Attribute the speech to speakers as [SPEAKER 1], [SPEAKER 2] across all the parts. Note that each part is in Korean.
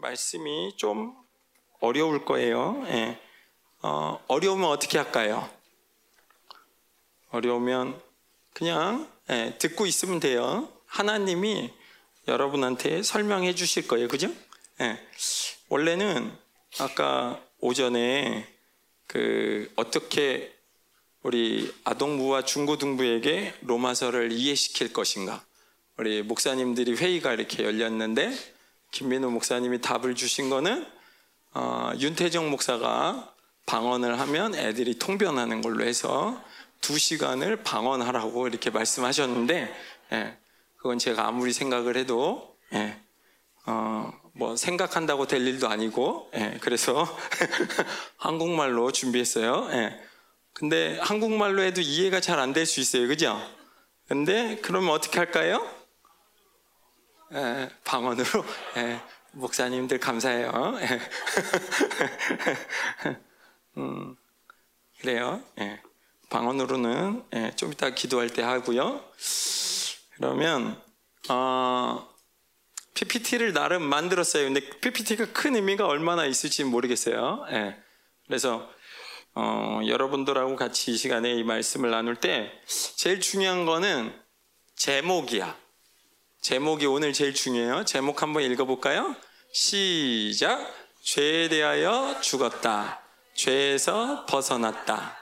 [SPEAKER 1] 말씀이 좀 어려울 거예요. 예. 어, 어려우면 어떻게 할까요? 어려우면 그냥 예, 듣고 있으면 돼요. 하나님이 여러분한테 설명해 주실 거예요. 그죠? 예. 원래는 아까 오전에 그 어떻게 우리 아동부와 중고등부에게 로마서를 이해시킬 것인가. 우리 목사님들이 회의가 이렇게 열렸는데 김민우 목사님이 답을 주신 거는 어, 윤태정 목사가 방언을 하면 애들이 통변하는 걸로 해서 두 시간을 방언하라고 이렇게 말씀하셨는데 예, 그건 제가 아무리 생각을 해도 예, 어, 뭐 생각한다고 될 일도 아니고 예, 그래서 한국말로 준비했어요. 예. 근데 한국말로 해도 이해가 잘 안 될 수 있어요, 그죠? 근데 그러면 어떻게 할까요? 예, 방언으로 예, 목사님들 감사해요. 예. 음, 그래요. 예. 방언으로는 예, 좀 이따 기도할 때 하고요. 그러면 어, PPT를 나름 만들었어요. 근데 PPT가 큰 의미가 얼마나 있을지 모르겠어요. 예. 그래서 어, 여러분들하고 같이 이 시간에 이 말씀을 나눌 때 제일 중요한 거는 제목이야. 제목이 오늘 제일 중요해요. 제목 한번 읽어볼까요? 시작. 죄에 대하여 죽었다. 죄에서 벗어났다.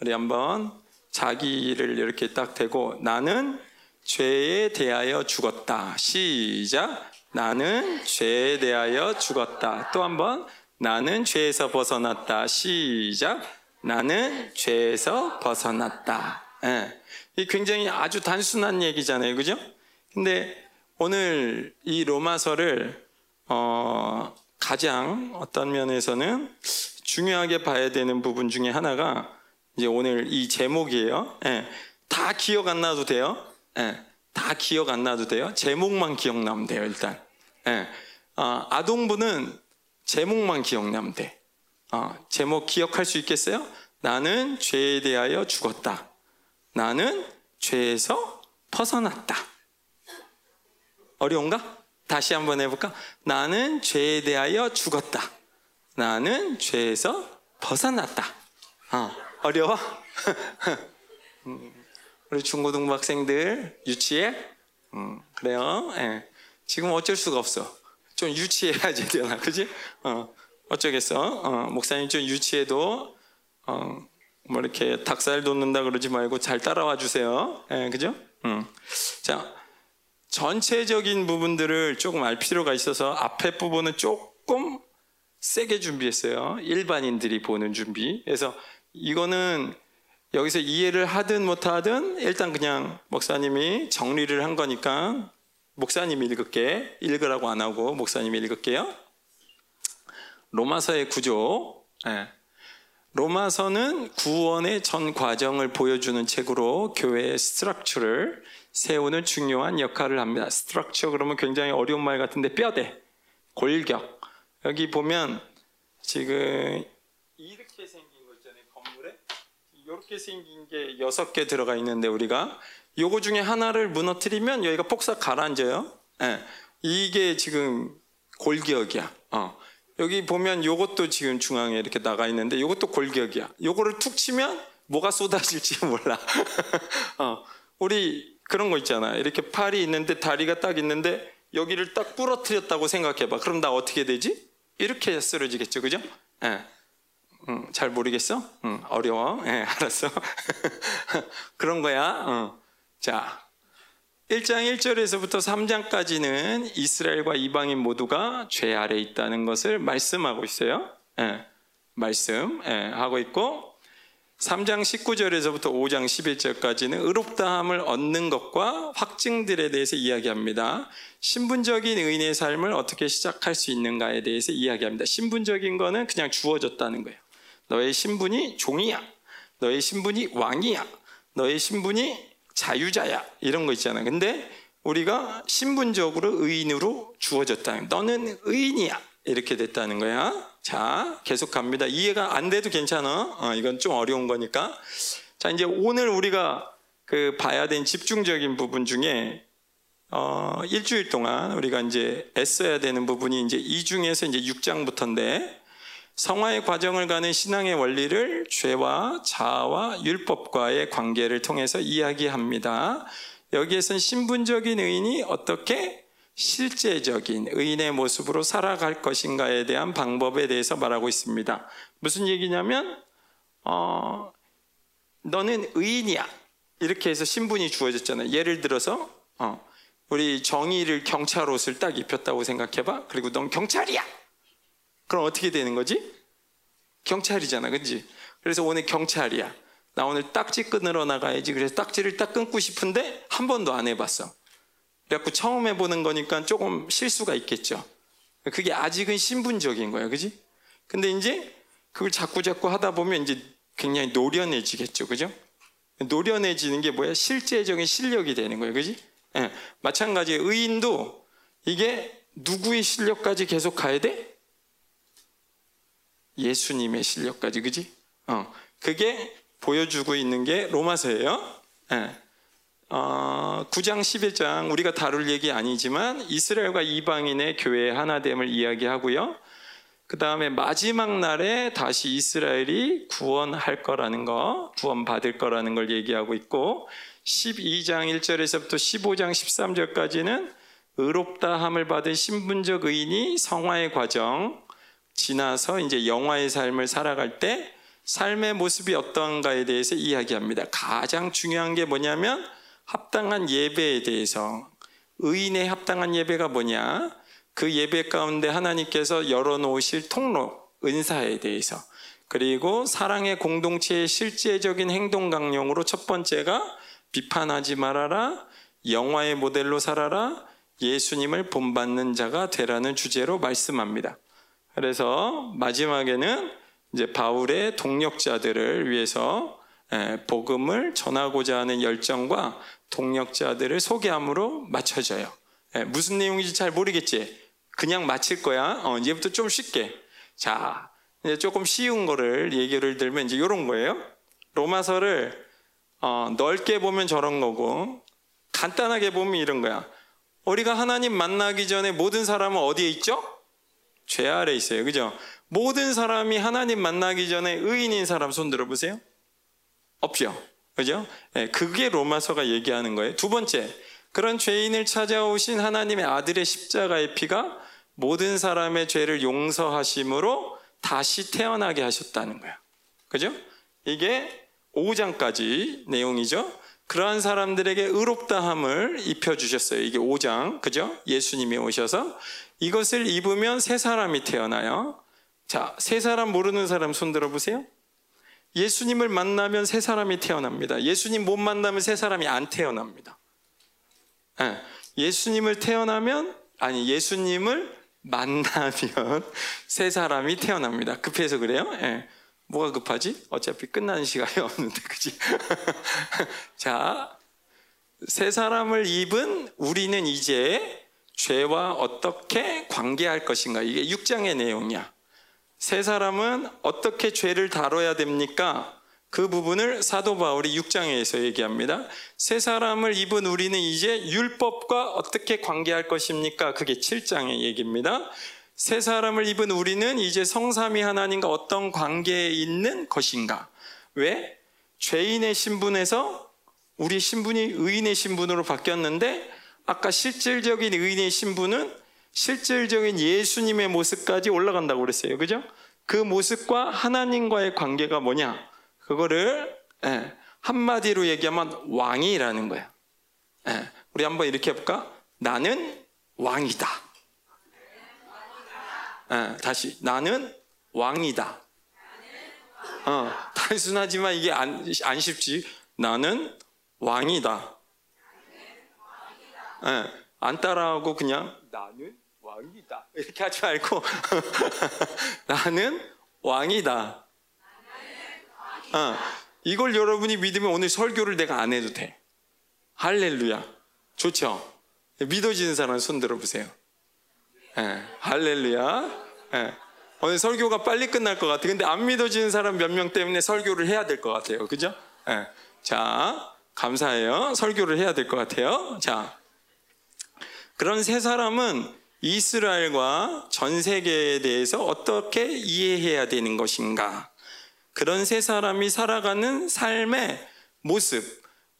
[SPEAKER 1] 우리 한번 자기를 이렇게 딱 대고 나는 죄에 대하여 죽었다. 시작. 나는 죄에 대하여 죽었다. 또 한번 나는 죄에서 벗어났다. 시작. 나는 죄에서 벗어났다. 예. 이 굉장히 아주 단순한 얘기잖아요. 그죠? 근데 오늘 이 로마서를 어, 가장 어떤 면에서는 중요하게 봐야 되는 부분 중에 하나가 이제 오늘 이 제목이에요. 예. 다 기억 안 나도 돼요. 예. 다 기억 안 나도 돼요. 제목만 기억나면 돼요. 일단. 예. 어, 아동부는 제목만 기억나면 돼. 어, 제목 기억할 수 있겠어요? 나는 죄에 대하여 죽었다. 나는 죄에서 벗어났다. 어려운가? 다시 한번 해볼까? 나는 죄에 대하여 죽었다. 나는 죄에서 벗어났다. 어, 어려워? 음, 우리 중고등부 학생들 유치해? 음, 그래요? 예. 지금 어쩔 수가 없어. 좀 유치해야지 되나, 그지? 어, 어쩌겠어? 어, 목사님 좀 유치해도 어, 뭐 이렇게 닭살 돋는다 그러지 말고 잘 따라와 주세요. 예, 그죠? 음. 자, 전체적인 부분들을 조금 알 필요가 있어서 앞에 부분은 조금 세게 준비했어요. 일반인들이 보는 준비. 그래서 이거는 여기서 이해를 하든 못하든 일단 그냥 목사님이 정리를 한 거니까 목사님이 읽을게. 읽으라고 안 하고 목사님이 읽을게요. 로마서의 구조. 네. 로마서는 구원의 전 과정을 보여주는 책으로 교회의 structure를 세우는 중요한 역할을 합니다. structure 그러면 굉장히 어려운 말 같은데 뼈대, 골격. 여기 보면 지금 이렇게 생긴 거 있잖아요. 건물에 이렇게 생긴 게 여섯 개 들어가 있는데 우리가 요거 중에 하나를 무너뜨리면 여기가 폭삭 가라앉아요. 네. 이게 지금 골격이야. 어. 여기 보면 요것도 지금 중앙에 이렇게 나가 있는데 요것도 골격이야. 요거를 툭 치면 뭐가 쏟아질지 몰라. 어. 우리 그런 거 있잖아. 이렇게 팔이 있는데 다리가 딱 있는데 여기를 딱 부러뜨렸다고 생각해봐. 그럼 나 어떻게 되지? 이렇게 쓰러지겠죠, 그죠? 예. 음, 잘 모르겠어? 음, 어려워. 예, 알았어. 그런 거야. 어. 자, 1장 1절에서부터 3장까지는 이스라엘과 이방인 모두가 죄 아래 있다는 것을 말씀하고 있어요. 예, 말씀 예, 하고 있고 3장 19절에서부터 5장 11절까지는 의롭다함을 얻는 것과 확증들에 대해서 이야기합니다. 신분적인 의인의 삶을 어떻게 시작할 수 있는가에 대해서 이야기합니다. 신분적인 거는 그냥 주어졌다는 거예요. 너의 신분이 종이야. 너의 신분이 왕이야. 너의 신분이 자유자야. 이런 거 있잖아. 근데 우리가 신분적으로 의인으로 주어졌다. 너는 의인이야. 이렇게 됐다는 거야. 자, 계속 갑니다. 이해가 안 돼도 괜찮아. 어, 이건 좀 어려운 거니까. 자, 이제 오늘 우리가 그 봐야 된 집중적인 부분 중에 어, 일주일 동안 우리가 이제 애써야 되는 부분이 이제 이 중에서 이제 6장부터인데 성화의 과정을 가는 신앙의 원리를 죄와 자아와 율법과의 관계를 통해서 이야기합니다. 여기에선 신분적인 의인이 어떻게 실제적인 의인의 모습으로 살아갈 것인가에 대한 방법에 대해서 말하고 있습니다. 무슨 얘기냐면, 어, 너는 의인이야. 이렇게 해서 신분이 주어졌잖아요. 예를 들어서, 어, 우리 정의를 경찰 옷을 딱 입혔다고 생각해봐. 그리고 넌 경찰이야. 그럼 어떻게 되는 거지? 경찰이잖아, 그지? 그래서 오늘 경찰이야. 나 오늘 딱지 끊으러 나가야지. 그래서 딱지를 딱 끊고 싶은데 한 번도 안 해봤어. 그래갖고 처음 해보는 거니까 조금 실수가 있겠죠. 그게 아직은 신분적인 거야, 그지? 근데 이제 그걸 자꾸 자꾸 하다 보면 이제 굉장히 노련해지겠죠, 그죠? 노련해지는 게 뭐야? 실제적인 실력이 되는 거예요, 그지? 예, 마찬가지 의인도 이게 누구의 실력까지 계속 가야 돼? 예수님의 실력까지, 그지? 어, 그게 보여주고 있는 게 로마서예요. 예. 어, 9장 11장 우리가 다룰 얘기 아니지만 이스라엘과 이방인의 교회의 하나됨을 이야기하고요. 그 다음에 마지막 날에 다시 이스라엘이 구원할 거라는 거, 구원받을 거라는 걸 얘기하고 있고 12장 1절에서부터 15장 13절까지는 의롭다함을 받은 신분적 의인이 성화의 과정 지나서 이제 영화의 삶을 살아갈 때 삶의 모습이 어떤가에 대해서 이야기합니다. 가장 중요한 게 뭐냐면 합당한 예배에 대해서 의인의 합당한 예배가 뭐냐? 그 예배 가운데 하나님께서 열어놓으실 통로, 은사에 대해서 그리고 사랑의 공동체의 실제적인 행동 강령으로 첫 번째가 비판하지 말아라, 영화의 모델로 살아라, 예수님을 본받는 자가 되라는 주제로 말씀합니다. 그래서 마지막에는 이제 바울의 동력자들을 위해서 복음을 전하고자 하는 열정과 동력자들을 소개함으로 맞춰져요. 무슨 내용인지 잘 모르겠지? 그냥 마칠 거야. 어, 이제부터 좀 쉽게. 자, 이제 조금 쉬운 거를 얘기를 들면 이제 이런 거예요. 로마서를 어, 넓게 보면 저런 거고 간단하게 보면 이런 거야. 우리가 하나님 만나기 전에 모든 사람은 어디에 있죠? 죄 아래 있어요. 그죠? 모든 사람이 하나님 만나기 전에 의인인 사람 손 들어보세요. 없죠. 그죠? 네, 그게 로마서가 얘기하는 거예요. 두 번째, 그런 죄인을 찾아오신 하나님의 아들의 십자가의 피가 모든 사람의 죄를 용서하심으로 다시 태어나게 하셨다는 거야. 그죠? 이게 5장까지 내용이죠. 그러한 사람들에게 의롭다함을 입혀주셨어요. 이게 5장. 그죠? 예수님이 오셔서 이것을 입으면 새 사람이 태어나요. 자, 새 사람 모르는 사람 손 들어보세요. 예수님을 만나면 새 사람이 태어납니다. 예수님 못 만나면 새 사람이 안 태어납니다. 예, 예수님을 태어나면, 아니, 예수님을 만나면 새 사람이 태어납니다. 급해서 그래요? 예. 뭐가 급하지? 어차피 끝나는 시간이 없는데, 그지? 자, 새 사람을 입은 우리는 이제 죄와 어떻게 관계할 것인가. 이게 6장의 내용이야. 세 사람은 어떻게 죄를 다뤄야 됩니까? 그 부분을 사도 바울이 6장에서 얘기합니다. 세 사람을 입은 우리는 이제 율법과 어떻게 관계할 것입니까? 그게 7장의 얘기입니다. 세 사람을 입은 우리는 이제 성삼위 하나님과 어떤 관계에 있는 것인가? 왜? 죄인의 신분에서 우리 신분이 의인의 신분으로 바뀌었는데 아까 실질적인 의인의 신분은 실질적인 예수님의 모습까지 올라간다고 그랬어요. 그죠? 그 모습과 하나님과의 관계가 뭐냐? 그거를 예, 한마디로 얘기하면 왕이라는 거야. 예, 우리 한번 이렇게 해볼까? 나는 왕이다. 예, 다시 나는 왕이다. 어, 단순하지만 이게 안, 안 쉽지. 나는 왕이다. 예, 안 따라하고 그냥 나는 왕이다. 이렇게 하지 말고 나는 왕이다. 어, 이걸 여러분이 믿으면 오늘 설교를 내가 안 해도 돼. 할렐루야. 좋죠? 믿어지는 사람 손 들어보세요. 예, 할렐루야. 예. 오늘 설교가 빨리 끝날 것 같아. 근데 안 믿어지는 사람 몇 명 때문에 설교를 해야 될 것 같아요. 그죠? 예. 자, 감사해요. 설교를 해야 될 것 같아요. 자, 그런 세 사람은 이스라엘과 전 세계에 대해서 어떻게 이해해야 되는 것인가? 그런 세 사람이 살아가는 삶의 모습,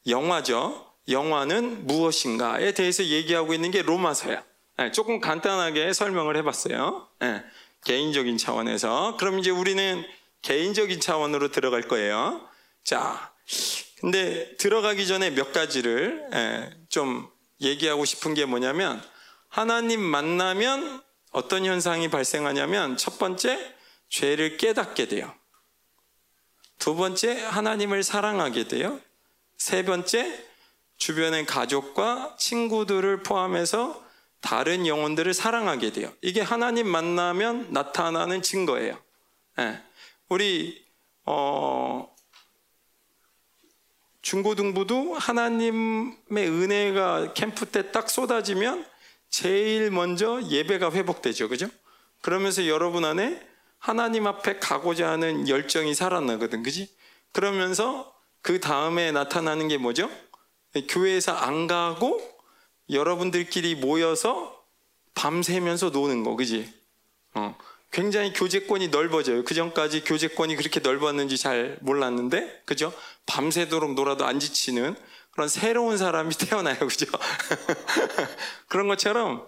[SPEAKER 1] 영화죠. 영화는 무엇인가에 대해서 얘기하고 있는 게 로마서야. 네, 조금 간단하게 설명을 해봤어요. 네, 개인적인 차원에서. 그럼 이제 우리는 개인적인 차원으로 들어갈 거예요. 자, 근데 들어가기 전에 몇 가지를 네, 좀 얘기하고 싶은 게 뭐냐면 하나님 만나면 어떤 현상이 발생하냐면 첫 번째 죄를 깨닫게 돼요. 두 번째 하나님을 사랑하게 돼요. 세 번째 주변의 가족과 친구들을 포함해서 다른 영혼들을 사랑하게 돼요. 이게 하나님 만나면 나타나는 증거예요. 네. 우리 어, 중고등부도 하나님의 은혜가 캠프 때 딱 쏟아지면 제일 먼저 예배가 회복되죠. 그죠? 그러면서 여러분 안에 하나님 앞에 가고자 하는 열정이 살아나거든. 그지? 그러면서 그 다음에 나타나는 게 뭐죠? 교회에서 안 가고 여러분들끼리 모여서 밤새면서 노는 거, 그지? 어. 굉장히 교제권이 넓어져요. 그 전까지 교제권이 그렇게 넓었는지 잘 몰랐는데, 그죠? 밤새도록 놀아도 안 지치는 그런 새로운 사람이 태어나요. 그죠? 그런 것처럼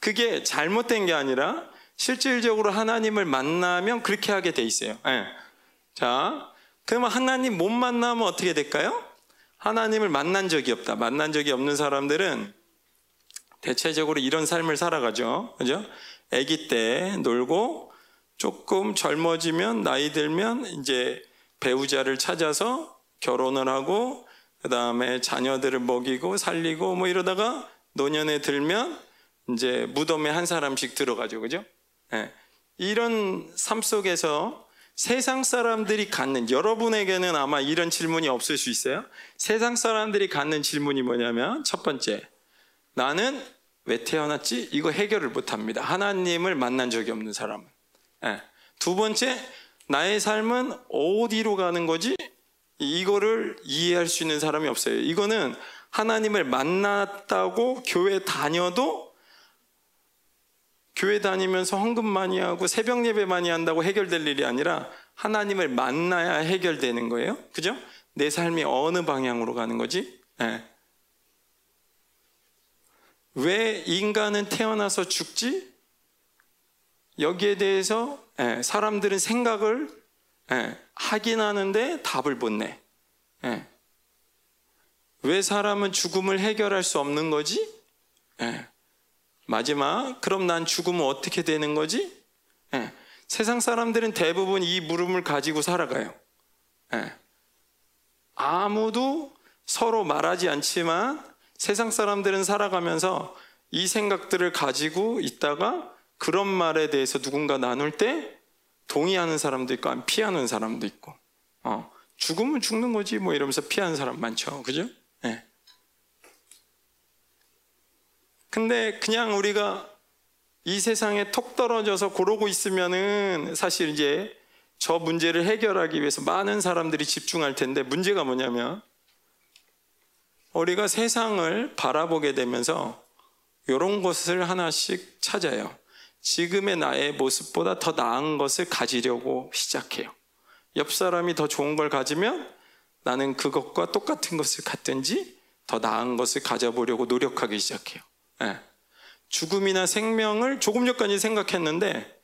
[SPEAKER 1] 그게 잘못된 게 아니라 실질적으로 하나님을 만나면 그렇게 하게 돼 있어요. 네. 자, 그러면 하나님 못 만나면 어떻게 될까요? 하나님을 만난 적이 없다. 만난 적이 없는 사람들은 대체적으로 이런 삶을 살아가죠. 그죠? 아기 때 놀고 조금 젊어지면 나이 들면 이제 배우자를 찾아서 결혼을 하고 그 다음에 자녀들을 먹이고 살리고 뭐 이러다가 노년에 들면 이제 무덤에 한 사람씩 들어가죠. 그죠? 네. 이런 삶 속에서 세상 사람들이 갖는 여러분에게는 아마 이런 질문이 없을 수 있어요. 세상 사람들이 갖는 질문이 뭐냐면 첫 번째 나는 왜 태어났지? 이거 해결을 못 합니다. 하나님을 만난 적이 없는 사람은. 네. 두 번째, 나의 삶은 어디로 가는 거지? 이거를 이해할 수 있는 사람이 없어요. 이거는 하나님을 만났다고 교회 다녀도 교회 다니면서 헌금 많이 하고 새벽 예배 많이 한다고 해결될 일이 아니라 하나님을 만나야 해결되는 거예요. 그죠? 내 삶이 어느 방향으로 가는 거지? 네. 왜 인간은 태어나서 죽지? 여기에 대해서 예, 사람들은 생각을 예, 하긴 하는데 답을 못 내. 예. 왜 사람은 죽음을 해결할 수 없는 거지? 마지막, 그럼 난 죽으면 어떻게 되는 거지? 세상 사람들은 대부분 이 물음을 가지고 살아가요. 아무도 서로 말하지 않지만 세상 사람들은 살아가면서 이 생각들을 가지고 있다가 그런 말에 대해서 누군가 나눌 때 동의하는 사람도 있고 안 피하는 사람도 있고 어, 죽으면 죽는 거지 뭐 이러면서 피하는 사람 많죠 그죠? 네. 근데 그냥 우리가 이 세상에 톡 떨어져서 고르고 있으면은 사실 이제 저 문제를 해결하기 위해서 많은 사람들이 집중할 텐데 문제가 뭐냐면 우리가 세상을 바라보게 되면서 이런 것을 하나씩 찾아요. 지금의 나의 모습보다 더 나은 것을 가지려고 시작해요. 옆 사람이 더 좋은 걸 가지면 나는 그것과 똑같은 것을 갖든지 더 나은 것을 가져보려고 노력하기 시작해요. 네. 죽음이나 생명을 조금 전까지 생각했는데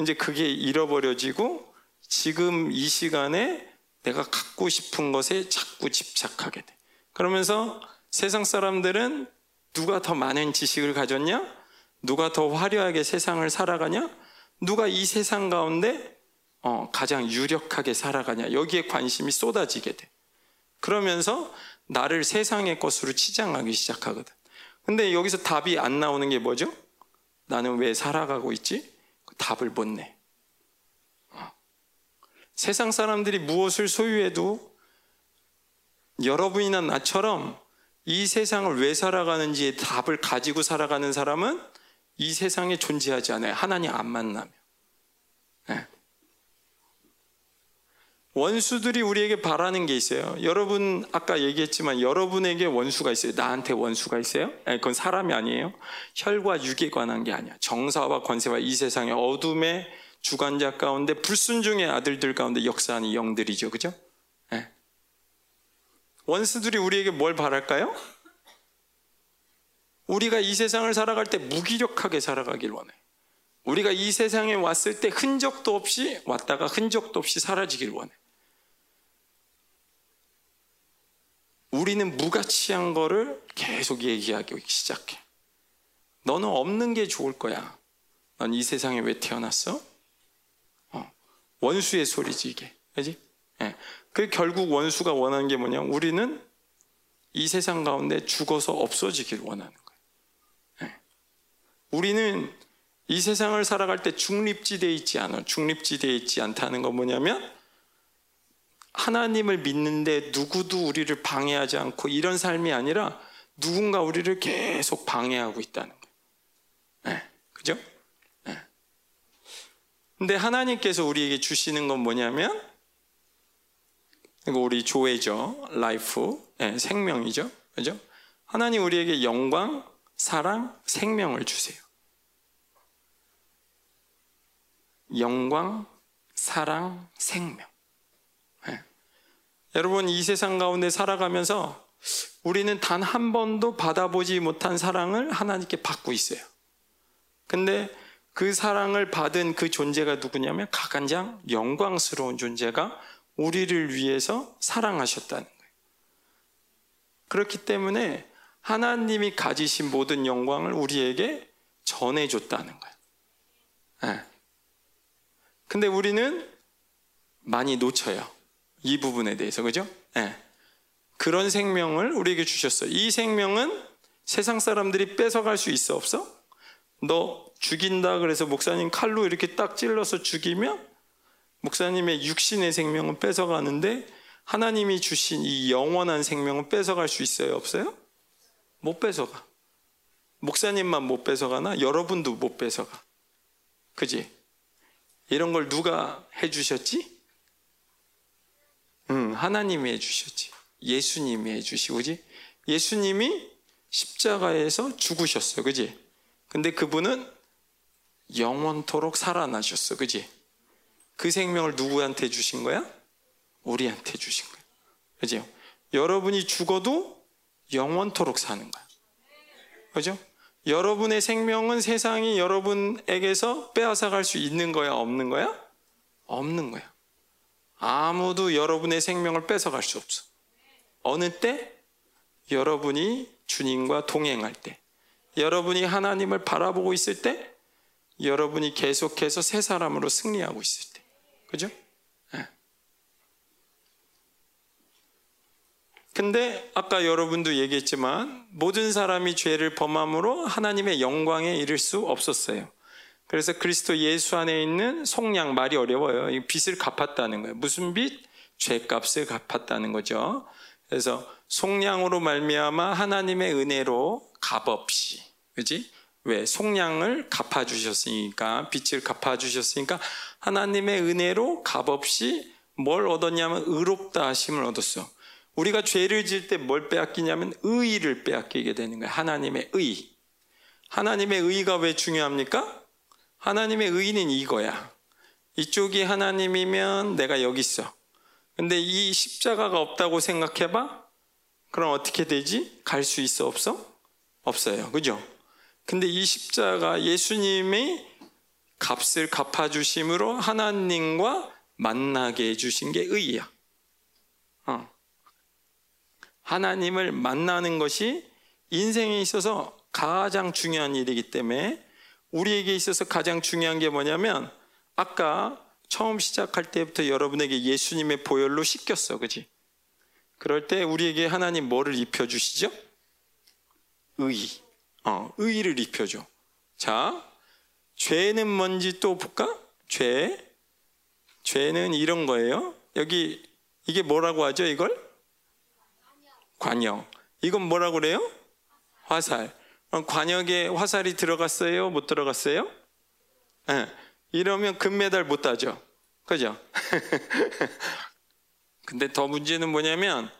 [SPEAKER 1] 이제 그게 잃어버려지고 지금 이 시간에 내가 갖고 싶은 것에 자꾸 집착하게 돼. 그러면서 세상 사람들은 누가 더 많은 지식을 가졌냐? 누가 더 화려하게 세상을 살아가냐? 누가 이 세상 가운데 어, 가장 유력하게 살아가냐? 여기에 관심이 쏟아지게 돼. 그러면서 나를 세상의 것으로 치장하기 시작하거든. 근데 여기서 답이 안 나오는 게 뭐죠? 나는 왜 살아가고 있지? 그 답을 못 내. 어. 세상 사람들이 무엇을 소유해도 여러분이나 나처럼 이 세상을 왜 살아가는지의 답을 가지고 살아가는 사람은 이 세상에 존재하지 않아요. 하나님 안 만나면. 네. 원수들이 우리에게 바라는 게 있어요. 여러분 아까 얘기했지만 여러분에게 원수가 있어요. 나한테 원수가 있어요? 아니, 그건 사람이 아니에요. 혈과 육에 관한 게 아니야. 정사와 권세와 이 세상의 어둠의 주관자 가운데 불순종의 아들들 가운데 역사하는 영들이죠. 그죠? 네. 원수들이 우리에게 뭘 바랄까요? 우리가 이 세상을 살아갈 때 무기력하게 살아가길 원해. 우리가 이 세상에 왔을 때 흔적도 없이 왔다가 흔적도 없이 사라지길 원해. 우리는 무가치한 거를 계속 얘기하기 시작해. 너는 없는 게 좋을 거야. 넌 이 세상에 왜 태어났어? 어. 원수의 소리지 이게. 그지? 예. 그 결국 원수가 원하는 게 뭐냐? 우리는 이 세상 가운데 죽어서 없어지길 원하는. 예. 우리는 이 세상을 살아갈 때 중립지대에 있지 않아. 중립지대에 있지 않다는 건 뭐냐면 하나님을 믿는데 누구도 우리를 방해하지 않고 이런 삶이 아니라 누군가 우리를 계속 방해하고 있다는 거예요. 네, 그죠? 네. 근데 하나님께서 우리에게 주시는 건 뭐냐면 이거 우리 조회죠. 라이프, 네, 생명이죠. 그죠? 하나님 우리에게 영광, 사랑, 생명을 주세요. 영광, 사랑, 생명. 여러분 이 세상 가운데 살아가면서 우리는 단 한 번도 받아보지 못한 사랑을 하나님께 받고 있어요. 근데 그 사랑을 받은 그 존재가 누구냐면 가간장 영광스러운 존재가 우리를 위해서 사랑하셨다는 거예요. 그렇기 때문에 하나님이 가지신 모든 영광을 우리에게 전해줬다는 거예요. 네. 근데 우리는 많이 놓쳐요. 이 부분에 대해서 그죠? 네. 그런 생명을 우리에게 주셨어요. 이 생명은 세상 사람들이 뺏어갈 수 있어 없어? 너 죽인다 그래서 목사님 칼로 이렇게 딱 찔러서 죽이면 목사님의 육신의 생명은 뺏어가는데 하나님이 주신 이 영원한 생명은 뺏어갈 수 있어요 없어요? 못 뺏어가. 목사님만 못 뺏어가나 여러분도 못 뺏어가. 그지? 이런 걸 누가 해주셨지? 응, 하나님이 해주셨지. 예수님이 해주시고 지. 예수님이 십자가에서 죽으셨어. 그지? 근데 그분은 영원토록 살아나셨어. 그지? 그 생명을 누구한테 주신 거야? 우리한테 주신 거야. 그죠? 여러분이 죽어도 영원토록 사는 거야. 그죠? 여러분의 생명은 세상이 여러분에게서 빼앗아 갈 수 있는 거야? 없는 거야? 없는 거야. 아무도 여러분의 생명을 뺏어갈 수 없어. 어느 때? 여러분이 주님과 동행할 때. 여러분이 하나님을 바라보고 있을 때. 여러분이 계속해서 새 사람으로 승리하고 있을 때. 그죠? 근데 아까 여러분도 얘기했지만 모든 사람이 죄를 범함으로 하나님의 영광에 이를 수 없었어요. 그래서 그리스도 예수 안에 있는 속량 말이 어려워요. 이 빚을 갚았다는 거예요. 무슨 빚? 죄값을 갚았다는 거죠. 그래서 속량으로 말미암아 하나님의 은혜로 값없이, 그지? 왜 속량을 갚아 주셨으니까 빚을 갚아 주셨으니까 하나님의 은혜로 값없이 뭘 얻었냐면 의롭다 하심을 얻었어. 우리가 죄를 지을 때 뭘 빼앗기냐면 의의를 빼앗기게 되는 거예요. 하나님의 의. 하나님의 의가 왜 중요합니까? 하나님의 의는 이거야. 이쪽이 하나님이면 내가 여기 있어. 근데 이 십자가가 없다고 생각해봐? 그럼 어떻게 되지? 갈 수 있어? 없어? 없어요. 그죠? 근데 이 십자가 예수님이 값을 갚아주심으로 하나님과 만나게 해주신 게 의야. 어. 하나님을 만나는 것이 인생에 있어서 가장 중요한 일이기 때문에 우리에게 있어서 가장 중요한 게 뭐냐면 아까 처음 시작할 때부터 여러분에게 예수님의 보혈로 씻겼어. 그지? 그럴 때 우리에게 하나님 뭐를 입혀 주시죠? 의. 어, 의를 입혀 줘. 자, 죄는 뭔지 또 볼까? 죄. 죄는 이런 거예요. 여기, 이게 뭐라고 하죠, 이걸? 관역. 이건 뭐라고 그래요? 화살. 관역에 화살이 들어갔어요? 못 들어갔어요? 네. 이러면 금메달 못 따죠. 그죠? 근데 더 문제는 뭐냐면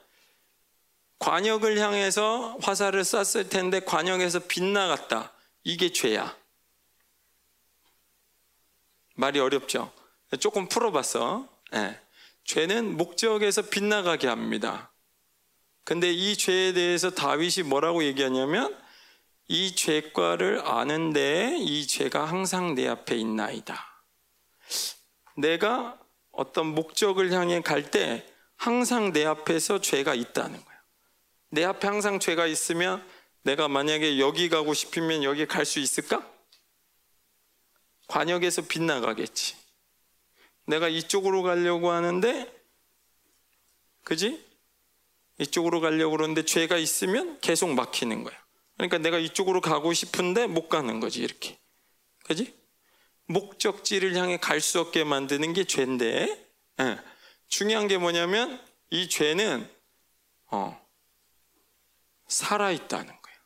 [SPEAKER 1] 관역을 향해서 화살을 쐈을 텐데 관역에서 빗나갔다. 이게 죄야. 말이 어렵죠? 조금 풀어봤어. 네. 죄는 목적에서 빗나가게 합니다. 근데 이 죄에 대해서 다윗이 뭐라고 얘기하냐면 이 죄과를 아는데 이 죄가 항상 내 앞에 있나이다. 내가 어떤 목적을 향해 갈 때 항상 내 앞에서 죄가 있다는 거야. 내 앞에 항상 죄가 있으면 내가 만약에 여기 가고 싶으면 여기 갈 수 있을까? 관역에서 빗나가겠지. 내가 이쪽으로 가려고 하는데, 그지? 이쪽으로 가려고 그러는데 죄가 있으면 계속 막히는 거야. 그러니까 내가 이쪽으로 가고 싶은데 못 가는 거지, 이렇게. 그지? 목적지를 향해 갈 수 없게 만드는 게 죄인데, 예. 중요한 게 뭐냐면 이 죄는, 어, 살아있다는 거예요.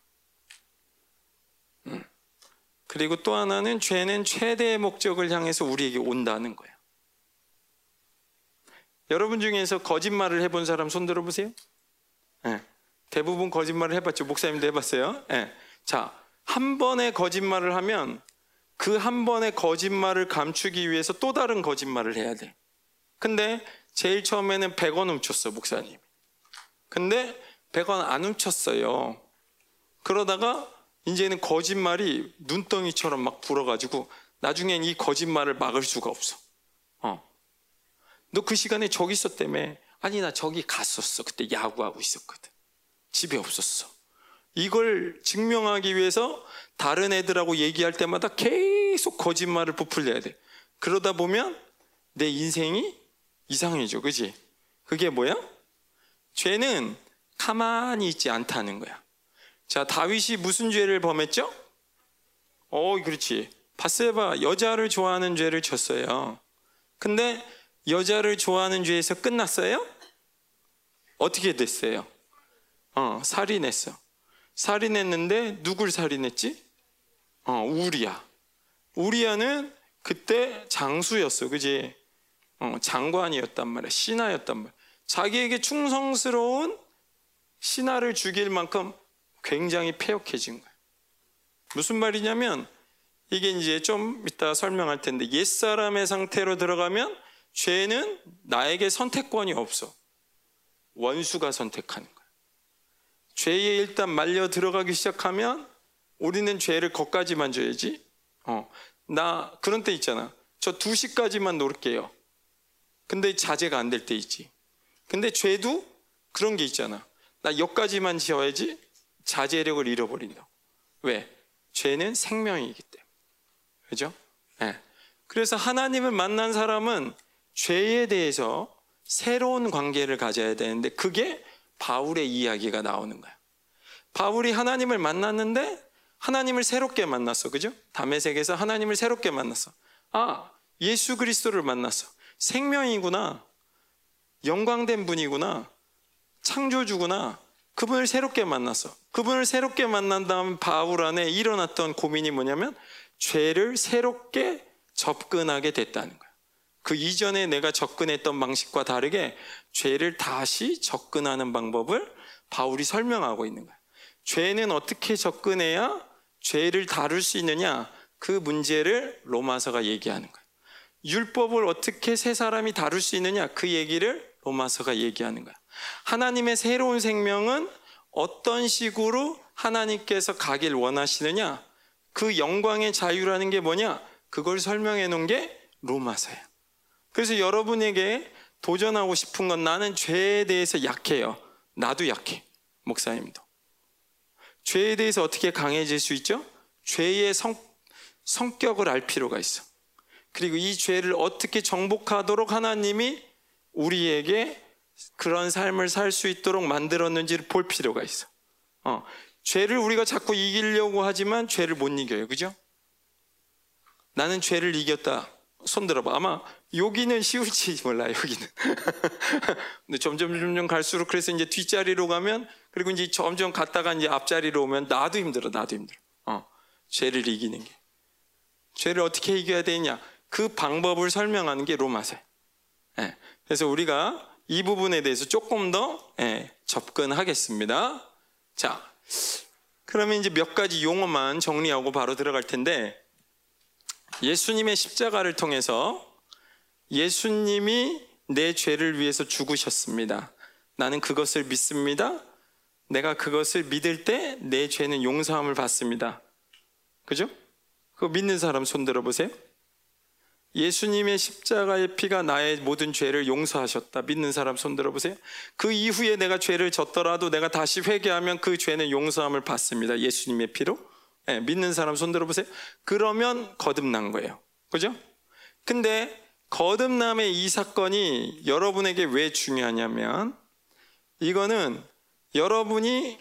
[SPEAKER 1] 음. 그리고 또 하나는 죄는 최대의 목적을 향해서 우리에게 온다는 거예요. 여러분 중에서 거짓말을 해본 사람 손 들어보세요. 네. 대부분 거짓말을 해봤죠. 목사님도 해봤어요. 네. 자, 한 번의 거짓말을 하면 그 한 번의 거짓말을 감추기 위해서 또 다른 거짓말을 해야 돼. 근데 제일 처음에는 100원 훔쳤어, 목사님. 근데 100원 안 훔쳤어요. 그러다가 이제는 거짓말이 눈덩이처럼 막 불어가지고 나중엔 이 거짓말을 막을 수가 없어. 어. 너 그 시간에 저기 있었다며. 아니, 나 저기 갔었어. 그때 야구하고 있었거든. 집에 없었어. 이걸 증명하기 위해서 다른 애들하고 얘기할 때마다 계속 거짓말을 부풀려야 돼. 그러다 보면 내 인생이 이상해져. 그지? 그게 뭐야? 죄는 가만히 있지 않다는 거야. 자, 다윗이 무슨 죄를 범했죠? 어, 그렇지. 바세바 여자를 좋아하는 죄를 졌어요. 근데 여자를 좋아하는 죄에서 끝났어요? 어떻게 됐어요? 어, 살인했어. 살인했는데 누굴 살인했지? 어, 우리야. 우리야는 그때 장수였어. 그지? 어, 장관이었단 말이야. 신하였단 말이야. 자기에게 충성스러운 신하를 죽일 만큼 굉장히 폐역해진 거예요. 무슨 말이냐면 이게 이제 좀 이따 설명할 텐데 옛사람의 상태로 들어가면 죄는 나에게 선택권이 없어. 원수가 선택하는 거야. 죄에 일단 말려 들어가기 시작하면 우리는 죄를 거까지 만져야지. 어, 나 그런 때 있잖아. 저 2시까지만 놀게요. 근데 자제가 안 될 때 있지. 근데 죄도 그런 게 있잖아. 나 여기까지만 지어야지 자제력을 잃어버린다. 왜? 죄는 생명이기 때문에. 그죠? 네. 그래서 하나님을 만난 사람은 죄에 대해서 새로운 관계를 가져야 되는데 그게 바울의 이야기가 나오는 거야. 바울이 하나님을 만났는데 하나님을 새롭게 만났어. 그죠? 담에색에서 하나님을 새롭게 만났어. 아, 예수 그리스도를 만났어. 생명이구나. 영광된 분이구나. 창조주구나. 그분을 새롭게 만났어. 그분을 새롭게 만난 다음 바울 안에 일어났던 고민이 뭐냐면 죄를 새롭게 접근하게 됐다는 거야. 그 이전에 내가 접근했던 방식과 다르게 죄를 다시 접근하는 방법을 바울이 설명하고 있는 거야. 죄는 어떻게 접근해야 죄를 다룰 수 있느냐? 그 문제를 로마서가 얘기하는 거야. 율법을 어떻게 세 사람이 다룰 수 있느냐? 그 얘기를 로마서가 얘기하는 거야. 하나님의 새로운 생명은 어떤 식으로 하나님께서 가길 원하시느냐? 그 영광의 자유라는 게 뭐냐? 그걸 설명해 놓은 게 로마서야. 그래서 여러분에게 도전하고 싶은 건 나는 죄에 대해서 약해요. 나도 약해. 목사님도. 죄에 대해서 어떻게 강해질 수 있죠? 죄의 성, 성격을 알 필요가 있어. 그리고 이 죄를 어떻게 정복하도록 하나님이 우리에게 그런 삶을 살 수 있도록 만들었는지를 볼 필요가 있어. 어, 죄를 우리가 자꾸 이기려고 하지만 죄를 못 이겨요. 그죠? 나는 죄를 이겼다. 손 들어봐. 아마 여기는 쉬울지 몰라, 여기는. 근데 점점 점점 갈수록 그래서 이제 뒷자리로 가면 그리고 이제 점점 갔다가 이제 앞자리로 오면 나도 힘들어, 나도 힘들어. 어, 죄를 이기는 게. 죄를 어떻게 이겨야 되냐? 그 방법을 설명하는 게 로마서예요. 네. 그래서 우리가 이 부분에 대해서 조금 더 예, 접근하겠습니다. 자, 그러면 이제 몇 가지 용어만 정리하고 바로 들어갈 텐데 예수님의 십자가를 통해서 예수님이 내 죄를 위해서 죽으셨습니다. 나는 그것을 믿습니다. 내가 그것을 믿을 때 내 죄는 용서함을 받습니다. 그죠? 그거 믿는 사람 손 들어 보세요. 예수님의 십자가의 피가 나의 모든 죄를 용서하셨다. 믿는 사람 손 들어 보세요. 그 이후에 내가 죄를 졌더라도 내가 다시 회개하면 그 죄는 용서함을 받습니다. 예수님의 피로. 네, 믿는 사람 손 들어 보세요. 그러면 거듭난 거예요. 그죠? 근데 거듭남의 이 사건이 여러분에게 왜 중요하냐면 이거는 여러분이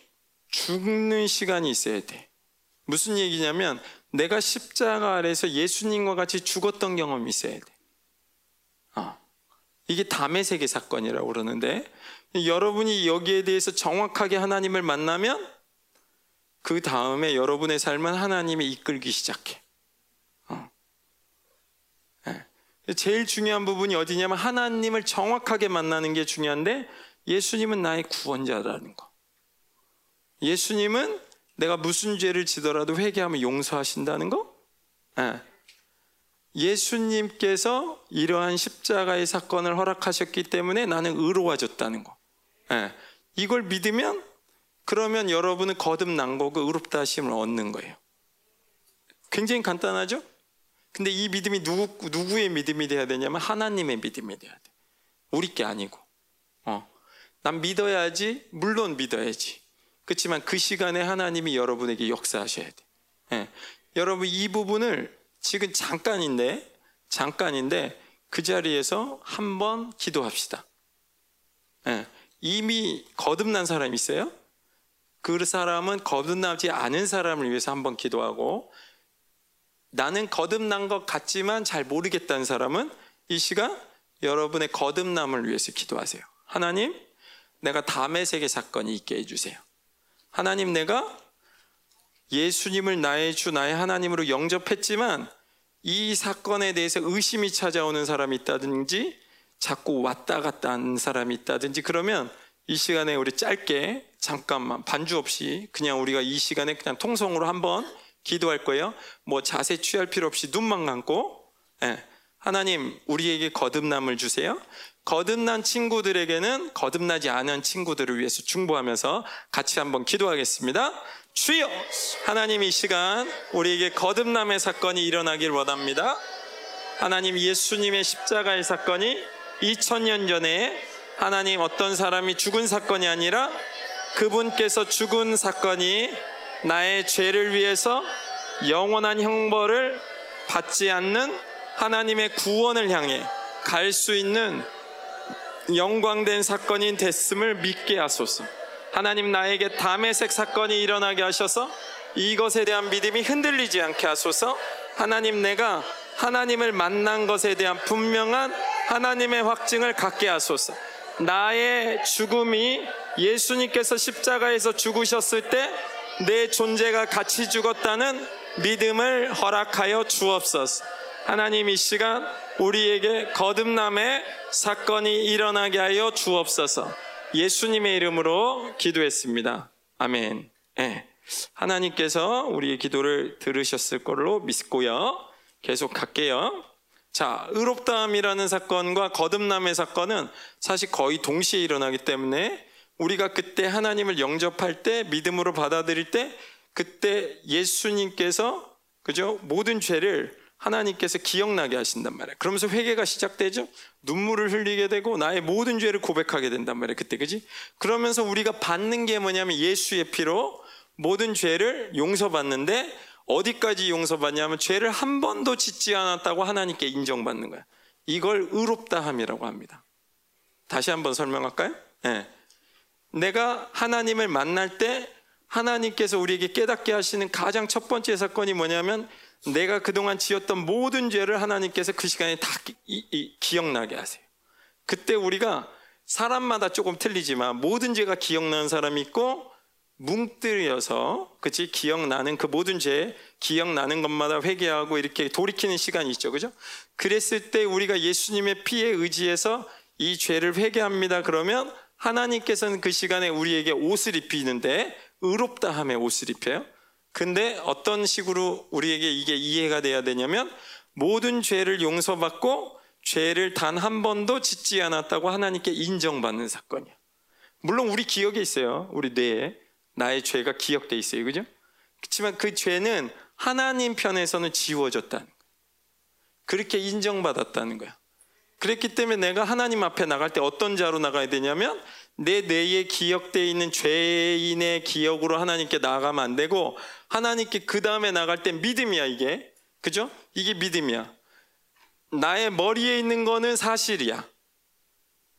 [SPEAKER 1] 죽는 시간이 있어야 돼. 무슨 얘기냐면 내가 십자가 아래서 예수님과 같이 죽었던 경험이 있어야 돼. 어. 이게 담의 세계 사건이라고 그러는데 여러분이 여기에 대해서 정확하게 하나님을 만나면 그 다음에 여러분의 삶은 하나님이 이끌기 시작해. 어. 네. 제일 중요한 부분이 어디냐면 하나님을 정확하게 만나는 게 중요한데 예수님은 나의 구원자라는 거. 예수님은 내가 무슨 죄를 지더라도 회개하면 용서하신다는 거? 네. 예수님께서 이러한 십자가의 사건을 허락하셨기 때문에 나는 의로워졌다는 거. 네. 이걸 믿으면 그러면 여러분은 거듭난 거고 의롭다 하심을 얻는 거예요. 굉장히 간단하죠? 근데 이 믿음이 누구, 누구의 믿음이 돼야 되냐면 하나님의 믿음이 돼야 돼. 우리 게 아니고. 어. 난 믿어야지, 물론 믿어야지. 그렇지만 그 시간에 하나님이 여러분에게 역사하셔야 돼. 예. 여러분 이 부분을 지금 잠깐인데 잠깐인데 그 자리에서 한번 기도합시다. 예. 이미 거듭난 사람 있어요? 그 사람은 거듭나지 않은 사람을 위해서 한번 기도하고 나는 거듭난 것 같지만 잘 모르겠다는 사람은 이 시간 여러분의 거듭남을 위해서 기도하세요. 하나님, 내가 담의 세계 사건이 있게 해주세요. 하나님 내가 예수님을 나의 주, 나의 하나님으로 영접했지만 이 사건에 대해서 의심이 찾아오는 사람이 있다든지 자꾸 왔다 갔다 하는 사람이 있다든지 그러면 이 시간에 우리 짧게 잠깐만 반주 없이 그냥 우리가 이 시간에 그냥 통성으로 한번 기도할 거예요. 뭐 자세 취할 필요 없이 눈만 감고 예. 하나님 우리에게 거듭남을 주세요. 거듭난 친구들에게는 거듭나지 않은 친구들을 위해서 중보하면서 같이 한번 기도하겠습니다. 주여 하나님 이 시간 우리에게 거듭남의 사건이 일어나길 원합니다. 하나님 예수님의 십자가의 사건이 2000년 전에 하나님 어떤 사람이 죽은 사건이 아니라 그분께서 죽은 사건이 나의 죄를 위해서 영원한 형벌을 받지 않는 하나님의 구원을 향해 갈 수 있는 영광된 사건이 됐음을 믿게 하소서. 하나님 나에게 담의색 사건이 일어나게 하셔서 이것에 대한 믿음이 흔들리지 않게 하소서. 하나님 내가 하나님을 만난 것에 대한 분명한 하나님의 확증을 갖게 하소서. 나의 죽음이 예수님께서 십자가에서 죽으셨을 때 내 존재가 같이 죽었다는 믿음을 허락하여 주옵소서. 하나님 이 시간 우리에게 거듭남의 사건이 일어나게 하여 주옵소서. 예수님의 이름으로 기도했습니다. 아멘. 네. 하나님께서 우리의 기도를 들으셨을 걸로 믿고요. 계속 갈게요. 자, 의롭다함이라는 사건과 거듭남의 사건은 사실 거의 동시에 일어나기 때문에 우리가 그때 하나님을 영접할 때 믿음으로 받아들일 때 그때 예수님께서 그죠? 모든 죄를 하나님께서 기억나게 하신단 말이에요. 그러면서 회개가 시작되죠. 눈물을 흘리게 되고 나의 모든 죄를 고백하게 된단 말이에요. 그때 그지? 그러면서 우리가 받는 게 뭐냐면 예수의 피로 모든 죄를 용서받는데 어디까지 용서받냐면 죄를 한 번도 짓지 않았다고 하나님께 인정받는 거야. 이걸 의롭다함이라고 합니다. 다시 한번 설명할까요? 네. 내가 하나님을 만날 때 하나님께서 우리에게 깨닫게 하시는 가장 첫 번째 사건이 뭐냐면 내가 그동안 지었던 모든 죄를 하나님께서 그 시간에 다 기, 이, 기억나게 하세요. 그때 우리가 사람마다 조금 틀리지만 모든 죄가 기억나는 사람이 있고 뭉뜨려서 그치 기억나는 그 모든 죄 기억나는 것마다 회개하고 이렇게 돌이키는 시간이 있죠 그죠 그랬을 때 우리가 예수님의 피에 의지해서 이 죄를 회개합니다. 그러면 하나님께서는 그 시간에 우리에게 옷을 입히는데 의롭다 함에 옷을 입혀요. 근데 어떤 식으로 우리에게 이게 이해가 돼야 되냐면 모든 죄를 용서받고 죄를 단 한 번도 짓지 않았다고 하나님께 인정받는 사건이야. 물론 우리 기억에 있어요. 우리 뇌에 나의 죄가 기억돼 있어요. 그죠? 그렇지만 그 죄는 하나님 편에서는 지워졌다는 거야. 그렇게 인정받았다는 거야. 그랬기 때문에 내가 하나님 앞에 나갈 때 어떤 자로 나가야 되냐면 내 뇌에 기억되어 있는 죄인의 기억으로 하나님께 나가면 안 되고 하나님께 그 다음에 나갈 때 믿음이야 이게 그죠? 이게 믿음이야. 나의 머리에 있는 거는 사실이야.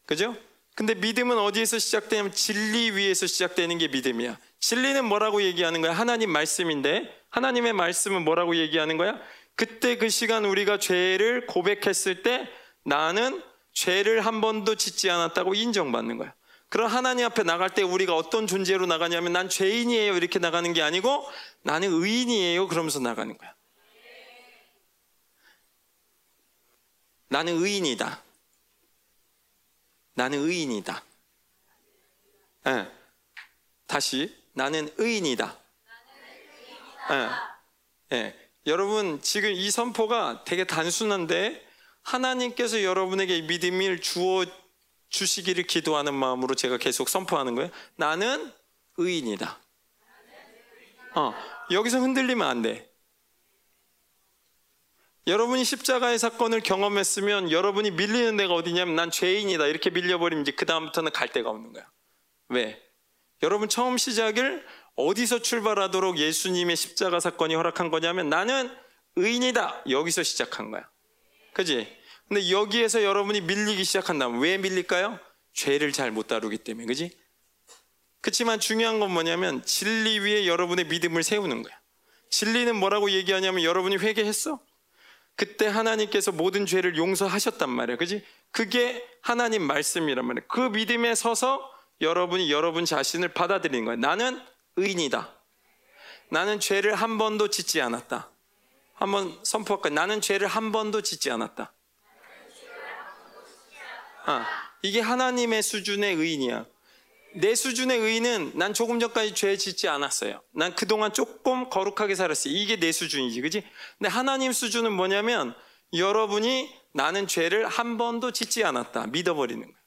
[SPEAKER 1] 그죠? 근데 믿음은 어디에서 시작되냐면 진리 위에서 시작되는 게 믿음이야. 진리는 뭐라고 얘기하는 거야? 하나님 말씀인데 하나님의 말씀은 뭐라고 얘기하는 거야? 그때 그 시간 우리가 죄를 고백했을 때 나는 죄를 한 번도 짓지 않았다고 인정받는 거야. 그럼 하나님 앞에 나갈 때 우리가 어떤 존재로 나가냐면 난 죄인이에요 이렇게 나가는 게 아니고 나는 의인이에요 그러면서 나가는 거야. 나는 의인이다. 나는 의인이다. 네. 다시 나는 의인이다. 네. 네. 여러분 지금 이 선포가 되게 단순한데 하나님께서 여러분에게 믿음을 주어 주시기를 기도하는 마음으로 제가 계속 선포하는 거예요. 나는 의인이다. 어, 여기서 흔들리면 안 돼. 여러분이 십자가의 사건을 경험했으면 여러분이 밀리는 데가 어디냐면 난 죄인이다 이렇게 밀려버리면 이제 그 다음부터는 갈 데가 없는 거야. 왜? 여러분 처음 시작을 어디서 출발하도록 예수님의 십자가 사건이 허락한 거냐면 나는 의인이다 여기서 시작한 거야. 그지? 근데 여기에서 여러분이 밀리기 시작한다면 왜 밀릴까요? 죄를 잘 못 다루기 때문에, 그지? 그렇지만 중요한 건 뭐냐면 진리 위에 여러분의 믿음을 세우는 거야. 진리는 뭐라고 얘기하냐면 여러분이 회개했어? 그때 하나님께서 모든 죄를 용서하셨단 말이야. 그지? 그게 하나님 말씀이란 말이야. 그 믿음에 서서 여러분이 여러분 자신을 받아들이는 거야. 나는 의인이다. 나는 죄를 한 번도 짓지 않았다. 한번 선포할까? 나는 죄를 한 번도 짓지 않았다. 어, 이게 하나님의 수준의 의인이야. 내 수준의 의인은 난 조금 전까지 죄 짓지 않았어요. 난 그동안 조금 거룩하게 살았어요. 이게 내 수준이지, 그지? 근데 하나님 수준은 뭐냐면 여러분이 나는 죄를 한 번도 짓지 않았다. 믿어버리는 거야.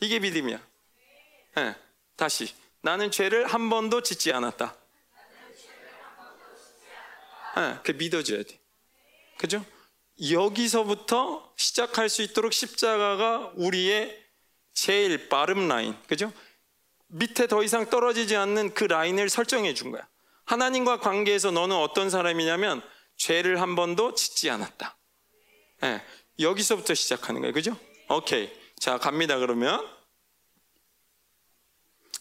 [SPEAKER 1] 이게 믿음이야. 네, 다시. 나는 죄를 한 번도 짓지 않았다. 네, 그 믿어줘야 돼. 그죠? 여기서부터 시작할 수 있도록 십자가가 우리의 제일 빠름 라인, 그죠? 밑에 더 이상 떨어지지 않는 그 라인을 설정해 준 거야. 하나님과 관계에서 너는 어떤 사람이냐면 죄를 한 번도 짓지 않았다. 네, 여기서부터 시작하는 거예요, 그죠? 오케이. 자, 갑니다, 그러면.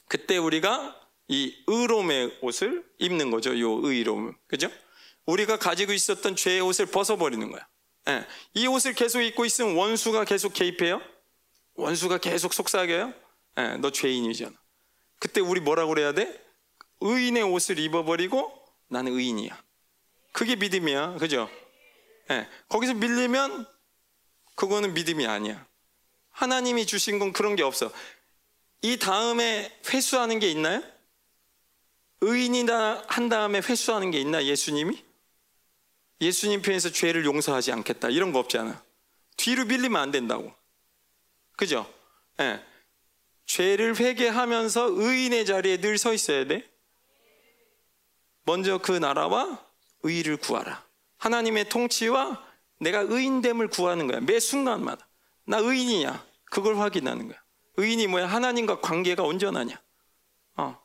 [SPEAKER 1] 그때 우리가 이 의로움의 옷을 입는 거죠, 요 의로움. 그죠? 우리가 가지고 있었던 죄의 옷을 벗어버리는 거야. 예, 이 옷을 계속 입고 있으면 원수가 계속 개입해요? 원수가 계속 속삭여요? 예, 너 죄인이잖아. 그때 우리 뭐라고 그래야 돼? 의인의 옷을 입어버리고 나는 의인이야. 그게 믿음이야. 그죠? 예, 거기서 밀리면 그거는 믿음이 아니야. 하나님이 주신 건 그런 게 없어. 이 다음에 회수하는 게 있나요? 의인이다 한 다음에 회수하는 게 있나 예수님이? 예수님 편에서 죄를 용서하지 않겠다. 이런 거 없잖아. 뒤로 밀리면 안 된다고. 그죠? 예. 죄를 회개하면서 의인의 자리에 늘 서 있어야 돼. 먼저 그 나라와 의를 구하라. 하나님의 통치와 내가 의인됨을 구하는 거야. 매 순간마다. 나 의인이냐? 그걸 확인하는 거야. 의인이 뭐야? 하나님과 관계가 온전하냐? 어.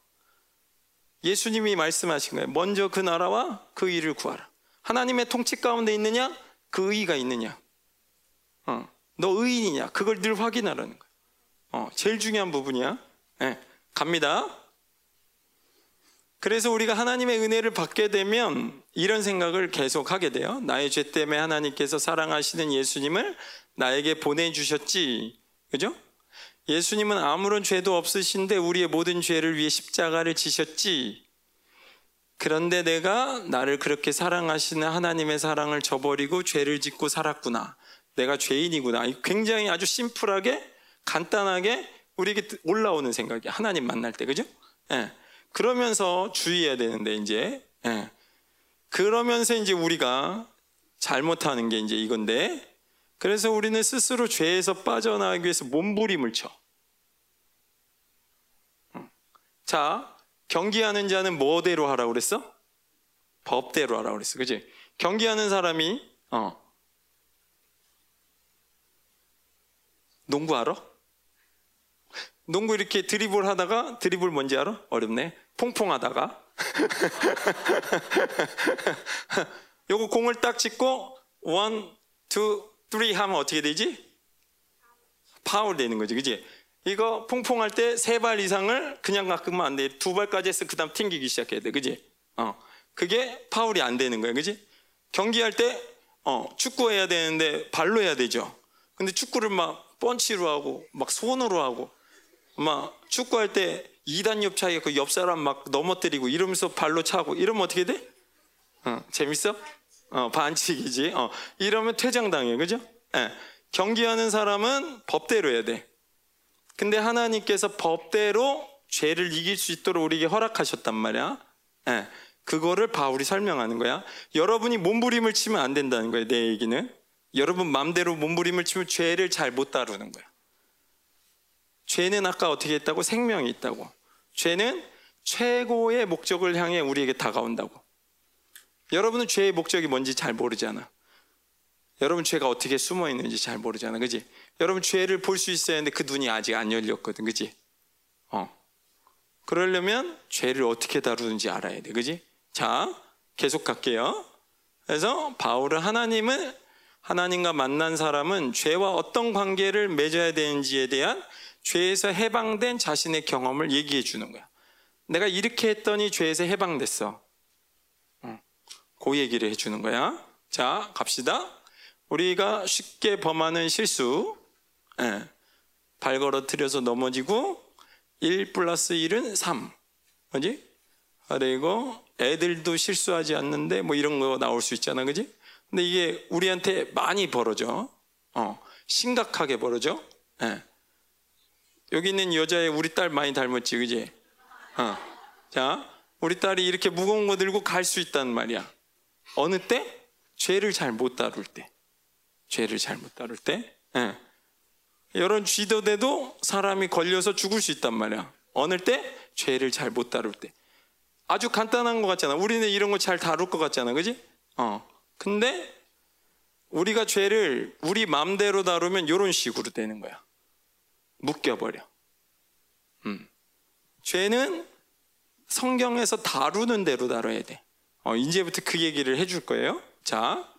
[SPEAKER 1] 예수님이 말씀하신 거예요. 먼저 그 나라와 그 의를 구하라. 하나님의 통치 가운데 있느냐? 그 의의가 있느냐? 어, 너 의인이냐? 그걸 늘 확인하라는 거야. 어, 제일 중요한 부분이야. 네, 갑니다. 그래서 우리가 하나님의 은혜를 받게 되면 이런 생각을 계속 하게 돼요. 나의 죄 때문에 하나님께서 사랑하시는 예수님을 나에게 보내주셨지. 그죠? 예수님은 아무런 죄도 없으신데 우리의 모든 죄를 위해 십자가를 지셨지. 그런데 내가 나를 그렇게 사랑하시는 하나님의 사랑을 저버리고 죄를 짓고 살았구나. 내가 죄인이구나. 굉장히 아주 심플하게 간단하게 우리에게 올라오는 생각이 하나님 만날 때 그죠? 예. 그러면서 주의해야 되는데 이제 예. 그러면서 이제 우리가 잘못하는 게 이제 이건데 그래서 우리는 스스로 죄에서 빠져나가기 위해서 몸부림을 쳐. 자, 경기하는 자는 뭐대로 하라고 그랬어? 법대로 하라고 그랬어. 그지? 경기하는 사람이 어. 농구 알아? 농구 이렇게 드리블 하다가 드리블 뭔지 알아? 어렵네. 퐁퐁 하다가 요거 공을 딱 찍고 one, two, three 하면 어떻게 되지? 파울 되는 거지, 그지? 이거 퐁퐁 할 때 세 발 이상을 그냥 깎으면 안 돼. 두 발까지 해서 그 다음 튕기기 시작해야 돼, 그지? 어, 그게 파울이 안 되는 거야, 그지? 경기할 때 어, 축구 해야 되는데 발로 해야 되죠. 근데 축구를 막 펀치로 하고 막 손으로 하고 막 축구할 때 2단 옆 차이 그옆 사람 막 넘어뜨리고 이러면서 발로 차고 이러면 어떻게 돼? 어, 재밌어? 어, 반칙이지. 어, 이러면 퇴장당해. 그죠? 예. 경기하는 사람은 법대로 해야 돼. 근데 하나님께서 법대로 죄를 이길 수 있도록 우리에게 허락하셨단 말이야. 예. 그거를 바울이 설명하는 거야. 여러분이 몸부림을 치면 안 된다는 거예요. 내 얘기는. 여러분 마음대로 몸부림을 치면 죄를 잘 못 다루는 거야. 죄는 아까 어떻게 했다고? 생명이 있다고. 죄는 최고의 목적을 향해 우리에게 다가온다고. 여러분은 죄의 목적이 뭔지 잘 모르잖아. 여러분 죄가 어떻게 숨어 있는지 잘 모르잖아. 그지? 여러분 죄를 볼 수 있어야 하는데 그 눈이 아직 안 열렸거든. 그지? 어. 그러려면 죄를 어떻게 다루는지 알아야 돼. 그지? 자, 계속 갈게요. 그래서 바울은 하나님은 하나님과 만난 사람은 죄와 어떤 관계를 맺어야 되는지에 대한 죄에서 해방된 자신의 경험을 얘기해 주는 거야. 내가 이렇게 했더니 죄에서 해방됐어. 그 얘기를 해주는 거야. 자, 갑시다. 우리가 쉽게 범하는 실수, 예, 발 걸어뜨려서 넘어지고 1 플러스 1은 3. 그지? 그리고 애들도 실수하지 않는데 뭐 이런 거 나올 수 있잖아. 그지? 근데 이게 우리한테 많이 벌어져. 어, 심각하게 벌어져. 예. 여기 있는 여자애 우리 딸 많이 닮았지. 그지? 어. 자, 우리 딸이 이렇게 무거운 거 들고 갈 수 있단 말이야. 어느 때? 죄를 잘 못 다룰 때. 죄를 잘 못 다룰 때. 예. 이런 쥐도돼도 사람이 걸려서 죽을 수 있단 말이야. 어느 때? 죄를 잘 못 다룰 때. 아주 간단한 것 같잖아. 우리는 이런 거 잘 다룰 것 같잖아. 그지? 어. 근데 우리가 죄를 우리 마음대로 다루면 이런 식으로 되는 거야. 묶여버려. 음. 죄는 성경에서 다루는 대로 다뤄야 돼. 어, 이제부터 그 얘기를 해줄 거예요. 자,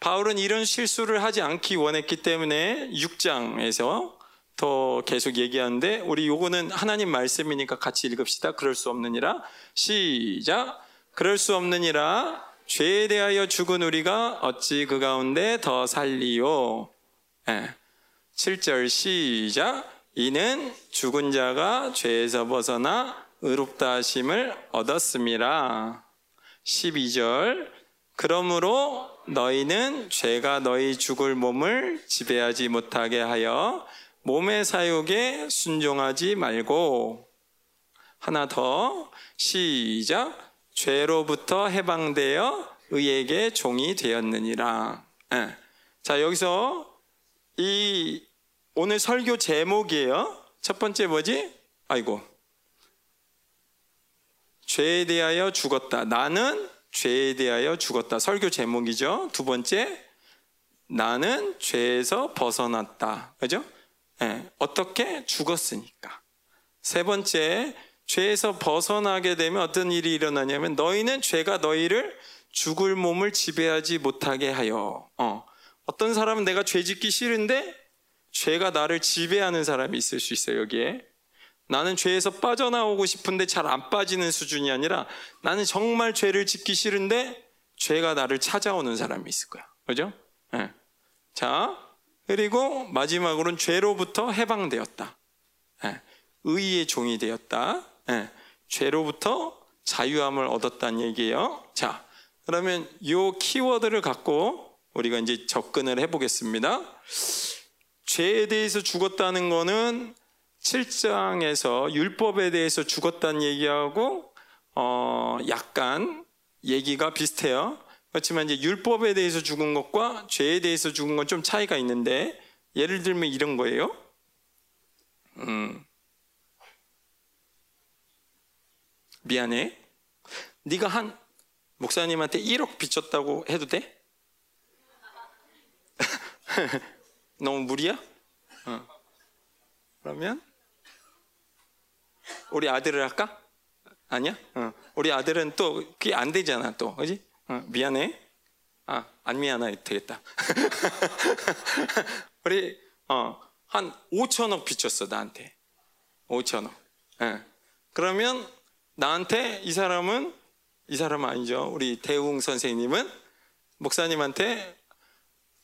[SPEAKER 1] 바울은 이런 실수를 하지 않기 원했기 때문에 6장에서 더 계속 얘기하는데 우리 요거는 하나님 말씀이니까 같이 읽읍시다. 그럴 수 없느니라. 시작. 그럴 수 없느니라. 죄에 대하여 죽은 우리가 어찌 그 가운데 더 살리요. 네. 7절 시작. 이는 죽은 자가 죄에서 벗어나 의롭다 하심을 얻었습니다. 12절 그러므로 너희는 죄가 너희 죽을 몸을 지배하지 못하게 하여 몸의 사욕에 순종하지 말고 하나 더 시작 죄로부터 해방되어 의에게 종이 되었느니라. 네. 자 여기서 이 오늘 설교 제목이에요. 첫 번째 뭐지? 아이고 죄에 대하여 죽었다. 나는 죄에 대하여 죽었다. 설교 제목이죠. 두 번째, 나는 죄에서 벗어났다. 그죠? 네. 어떻게 죽었으니까. 세 번째, 죄에서 벗어나게 되면 어떤 일이 일어나냐면 너희는 죄가 너희를 죽을 몸을 지배하지 못하게 하여. 어. 어떤 사람은 내가 죄 짓기 싫은데 죄가 나를 지배하는 사람이 있을 수 있어요, 여기에. 나는 죄에서 빠져나오고 싶은데 잘 안 빠지는 수준이 아니라 나는 정말 죄를 짓기 싫은데 죄가 나를 찾아오는 사람이 있을 거야. 그죠? 네. 자, 그리고 마지막으로는 죄로부터 해방되었다. 네. 의의 종이 되었다. 네. 죄로부터 자유함을 얻었다는 얘기예요. 자, 그러면 이 키워드를 갖고 우리가 이제 접근을 해보겠습니다. 죄에 대해서 죽었다는 거는 7장에서 율법에 대해서 죽었다는 얘기하고 어 약간 얘기가 비슷해요. 그렇지만 이제 율법에 대해서 죽은 것과 죄에 대해서 죽은 건 좀 차이가 있는데 예를 들면 이런 거예요. 음. 미안해. 네가 한 목사님한테 1억 빚졌다고 해도 돼? 너무 무리야? 어. 그러면 우리 아들을 할까? 아니야? 어. 우리 아들은 또 그게 안 되잖아 또 그지? 어. 미안해. 아, 안 미안해 되겠다. 우리 어, 한 5천억 빚졌어 나한테. 5천억. 예. 그러면 나한테 이 사람은 이 사람 아니죠. 우리 대웅 선생님은 목사님한테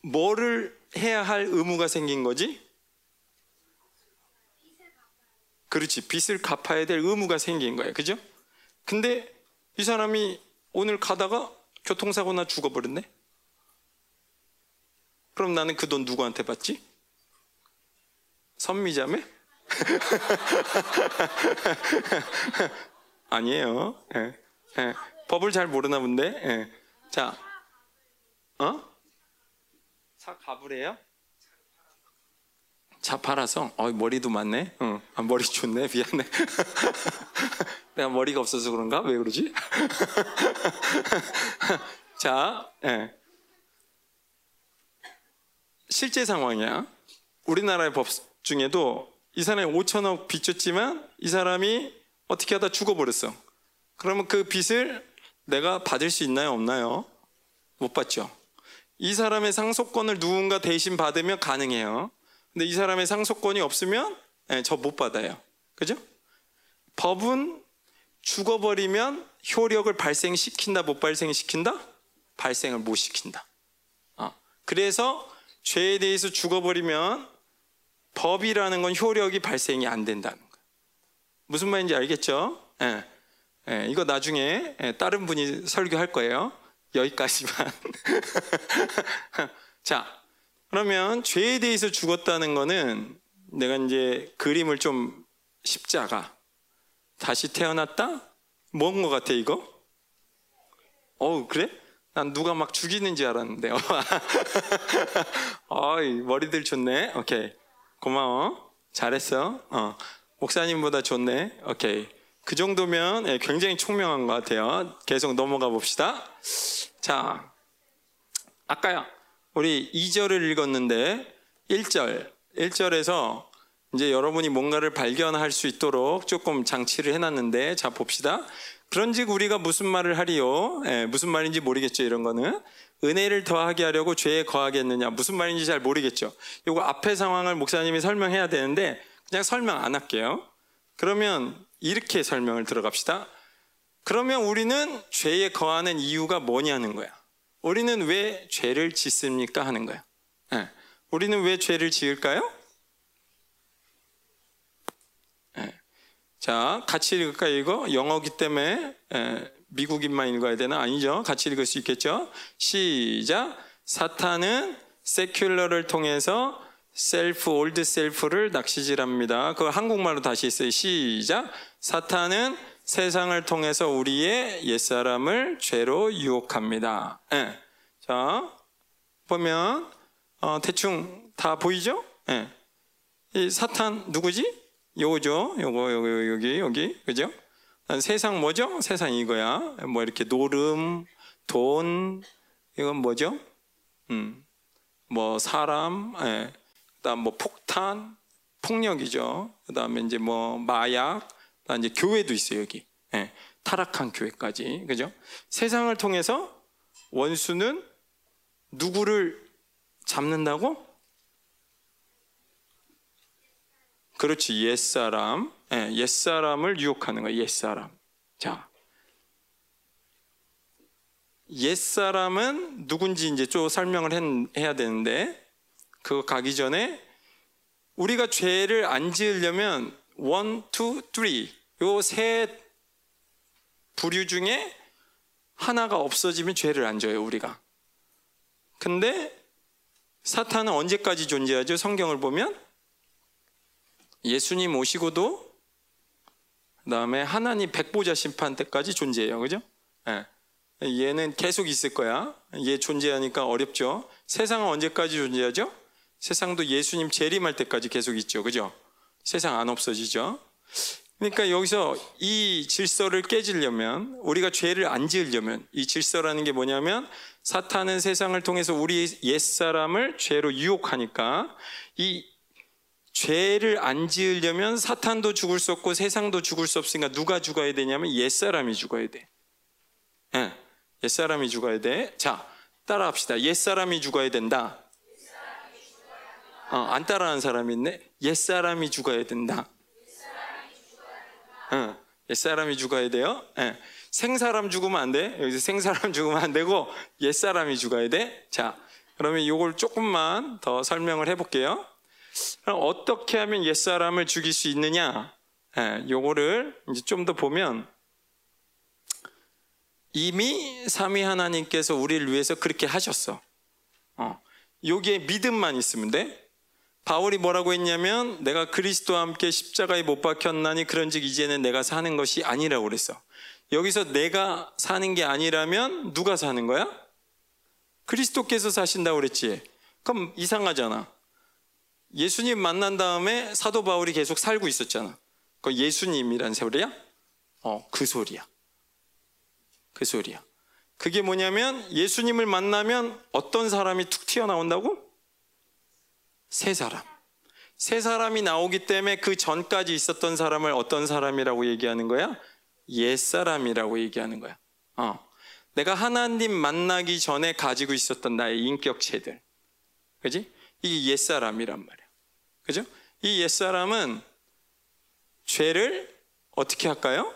[SPEAKER 1] 뭐를 해야 할 의무가 생긴 거지? 그렇지. 빚을 갚아야 될 의무가 생긴 거예요. 그죠? 근데 이 사람이 오늘 가다가 교통사고나 죽어버렸네? 그럼 나는 그 돈 누구한테 받지? 선미자매? 아니에요. 예, 예. 법을 잘 모르나 본데. 예. 자, 어? 차 가부래요? 차 팔아서? 어, 머리도 많네. 응. 아, 머리 좋네. 미안해. 내가 머리가 없어서 그런가? 왜 그러지? 자, 예. 실제 상황이야. 우리나라의 법 중에도 이 사람이 5천억 빚졌지만 이 사람이 어떻게 하다 죽어버렸어. 그러면 그 빚을 내가 받을 수 있나요? 없나요? 못 받죠. 이 사람의 상속권을 누군가 대신 받으면 가능해요. 근데 이 사람의 상속권이 없으면 네, 저못 받아요. 그죠? 법은 죽어버리면 효력을 발생시킨다, 못 발생시킨다? 발생을 못 시킨다. 어. 그래서 죄에 대해서 죽어버리면 법이라는 건 효력이 발생이 안 된다는 거예요. 무슨 말인지 알겠죠? 예. 예, 이거 나중에 예, 다른 분이 설교할 거예요. 여기까지만. 자, 그러면 죄에 대해서 죽었다는 거는 내가 이제 그림을 좀 십자가 다시 태어났다? 뭔 것 같아 이거? 어우 그래? 난 누가 막 죽이는 줄 알았는데. 어이 머리들 좋네. 오케이 고마워. 잘했어. 어. 목사님보다 좋네. 오케이. 그 정도면 예, 굉장히 총명한 것 같아요. 계속 넘어가 봅시다. 자, 아까 우리 2절을 읽었는데 1절, 1절에서 이제 여러분이 뭔가를 발견할 수 있도록 조금 장치를 해놨는데 자 봅시다. 그런즉 우리가 무슨 말을 하리요? 예, 무슨 말인지 모르겠죠 이런 거는 은혜를 더하게 하려고 죄에 거하겠느냐 무슨 말인지 잘 모르겠죠. 이거 앞에 상황을 목사님이 설명해야 되는데 그냥 설명 안 할게요. 그러면 이렇게 설명을 들어갑시다. 그러면 우리는 죄에 거하는 이유가 뭐냐는 거야. 우리는 왜 죄를 짓습니까? 하는 거야. 네. 우리는 왜 죄를 지을까요? 네. 자, 같이 읽을까요, 이거? 영어기 때문에 네. 미국인만 읽어야 되나? 아니죠. 같이 읽을 수 있겠죠? 시작. 사탄은 secular를 통해서 self, old self를 낚시질합니다. 그걸 한국말로 다시 했어요. 시작. 사탄은 세상을 통해서 우리의 옛사람을 죄로 유혹합니다. 네. 자, 보면, 어, 대충 다 보이죠? 네. 이 사탄 누구지? 요거죠? 요거, 요거, 여기, 여기. 그죠? 세상 뭐죠? 세상 이거야. 뭐 이렇게 노름, 돈, 이건 뭐죠? 음, 뭐 사람, 예. 그다음 뭐 폭탄, 폭력이죠. 그다음에 이제 뭐 마약, 그다음 이제 교회도 있어요 여기. 예, 타락한 교회까지, 그죠? 세상을 통해서 원수는 누구를 잡는다고? 그렇지, 옛사람, 예, 옛사람을 유혹하는 거야, 옛사람. 자, 옛사람은 누군지 이제 좀 설명을 해야 되는데 그거 가기 전에 우리가 죄를 안 지으려면 one, two, three 요 세 부류 중에 하나가 없어지면 죄를 안 져요 우리가. 근데 사탄은 언제까지 존재하죠? 성경을 보면 예수님 오시고도 그다음에 하나님 백보자 심판 때까지 존재해요. 그죠? 예. 얘는 계속 있을 거야. 얘 존재하니까 어렵죠. 세상은 언제까지 존재하죠? 세상도 예수님 재림할 때까지 계속 있죠. 그죠? 세상 안 없어지죠. 그러니까 여기서 이 질서를 깨지려면 우리가 죄를 안 지으려면 이 질서라는 게 뭐냐면 사탄은 세상을 통해서 우리 옛사람을 죄로 유혹하니까 이 죄를 안 지으려면 사탄도 죽을 수 없고 세상도 죽을 수 없으니까 누가 죽어야 되냐면 옛사람이 죽어야 돼. 예, 옛사람이 죽어야 돼. 자, 따라합시다. 옛사람이 죽어야 된다. 어, 안 따라하는 사람이 있네. 옛사람이 죽어야 된다. 어, 옛사람이 죽어야 돼요. 예. 생사람 죽으면 안 돼. 여기서 생사람 죽으면 안 되고 옛사람이 죽어야 돼. 자, 그러면 이걸 조금만 더 설명을 해볼게요. 어떻게 하면 옛사람을 죽일 수 있느냐? 예, 요거를 이제 좀 더 보면 이미 삼위 하나님께서 우리를 위해서 그렇게 하셨어. 어, 여기에 믿음만 있으면 돼. 바울이 뭐라고 했냐면 내가 그리스도와 함께 십자가에 못 박혔나니 그런즉 이제는 내가 사는 것이 아니라고 그랬어. 여기서 내가 사는 게 아니라면 누가 사는 거야? 그리스도께서 사신다고 그랬지. 그럼 이상하잖아. 예수님 만난 다음에 사도 바울이 계속 살고 있었잖아. 그 예수님이란 소리야? 어, 그 소리야. 그 소리야. 그게 뭐냐면 예수님을 만나면 어떤 사람이 툭 튀어나온다고? 세 사람. 세 사람이 나오기 때문에 그 전까지 있었던 사람을 어떤 사람이라고 얘기하는 거야? 옛 사람이라고 얘기하는 거야. 어. 내가 하나님 만나기 전에 가지고 있었던 나의 인격체들. 그지? 이게 옛 사람이란 말이야. 그죠? 이 옛 사람은 죄를 어떻게 할까요?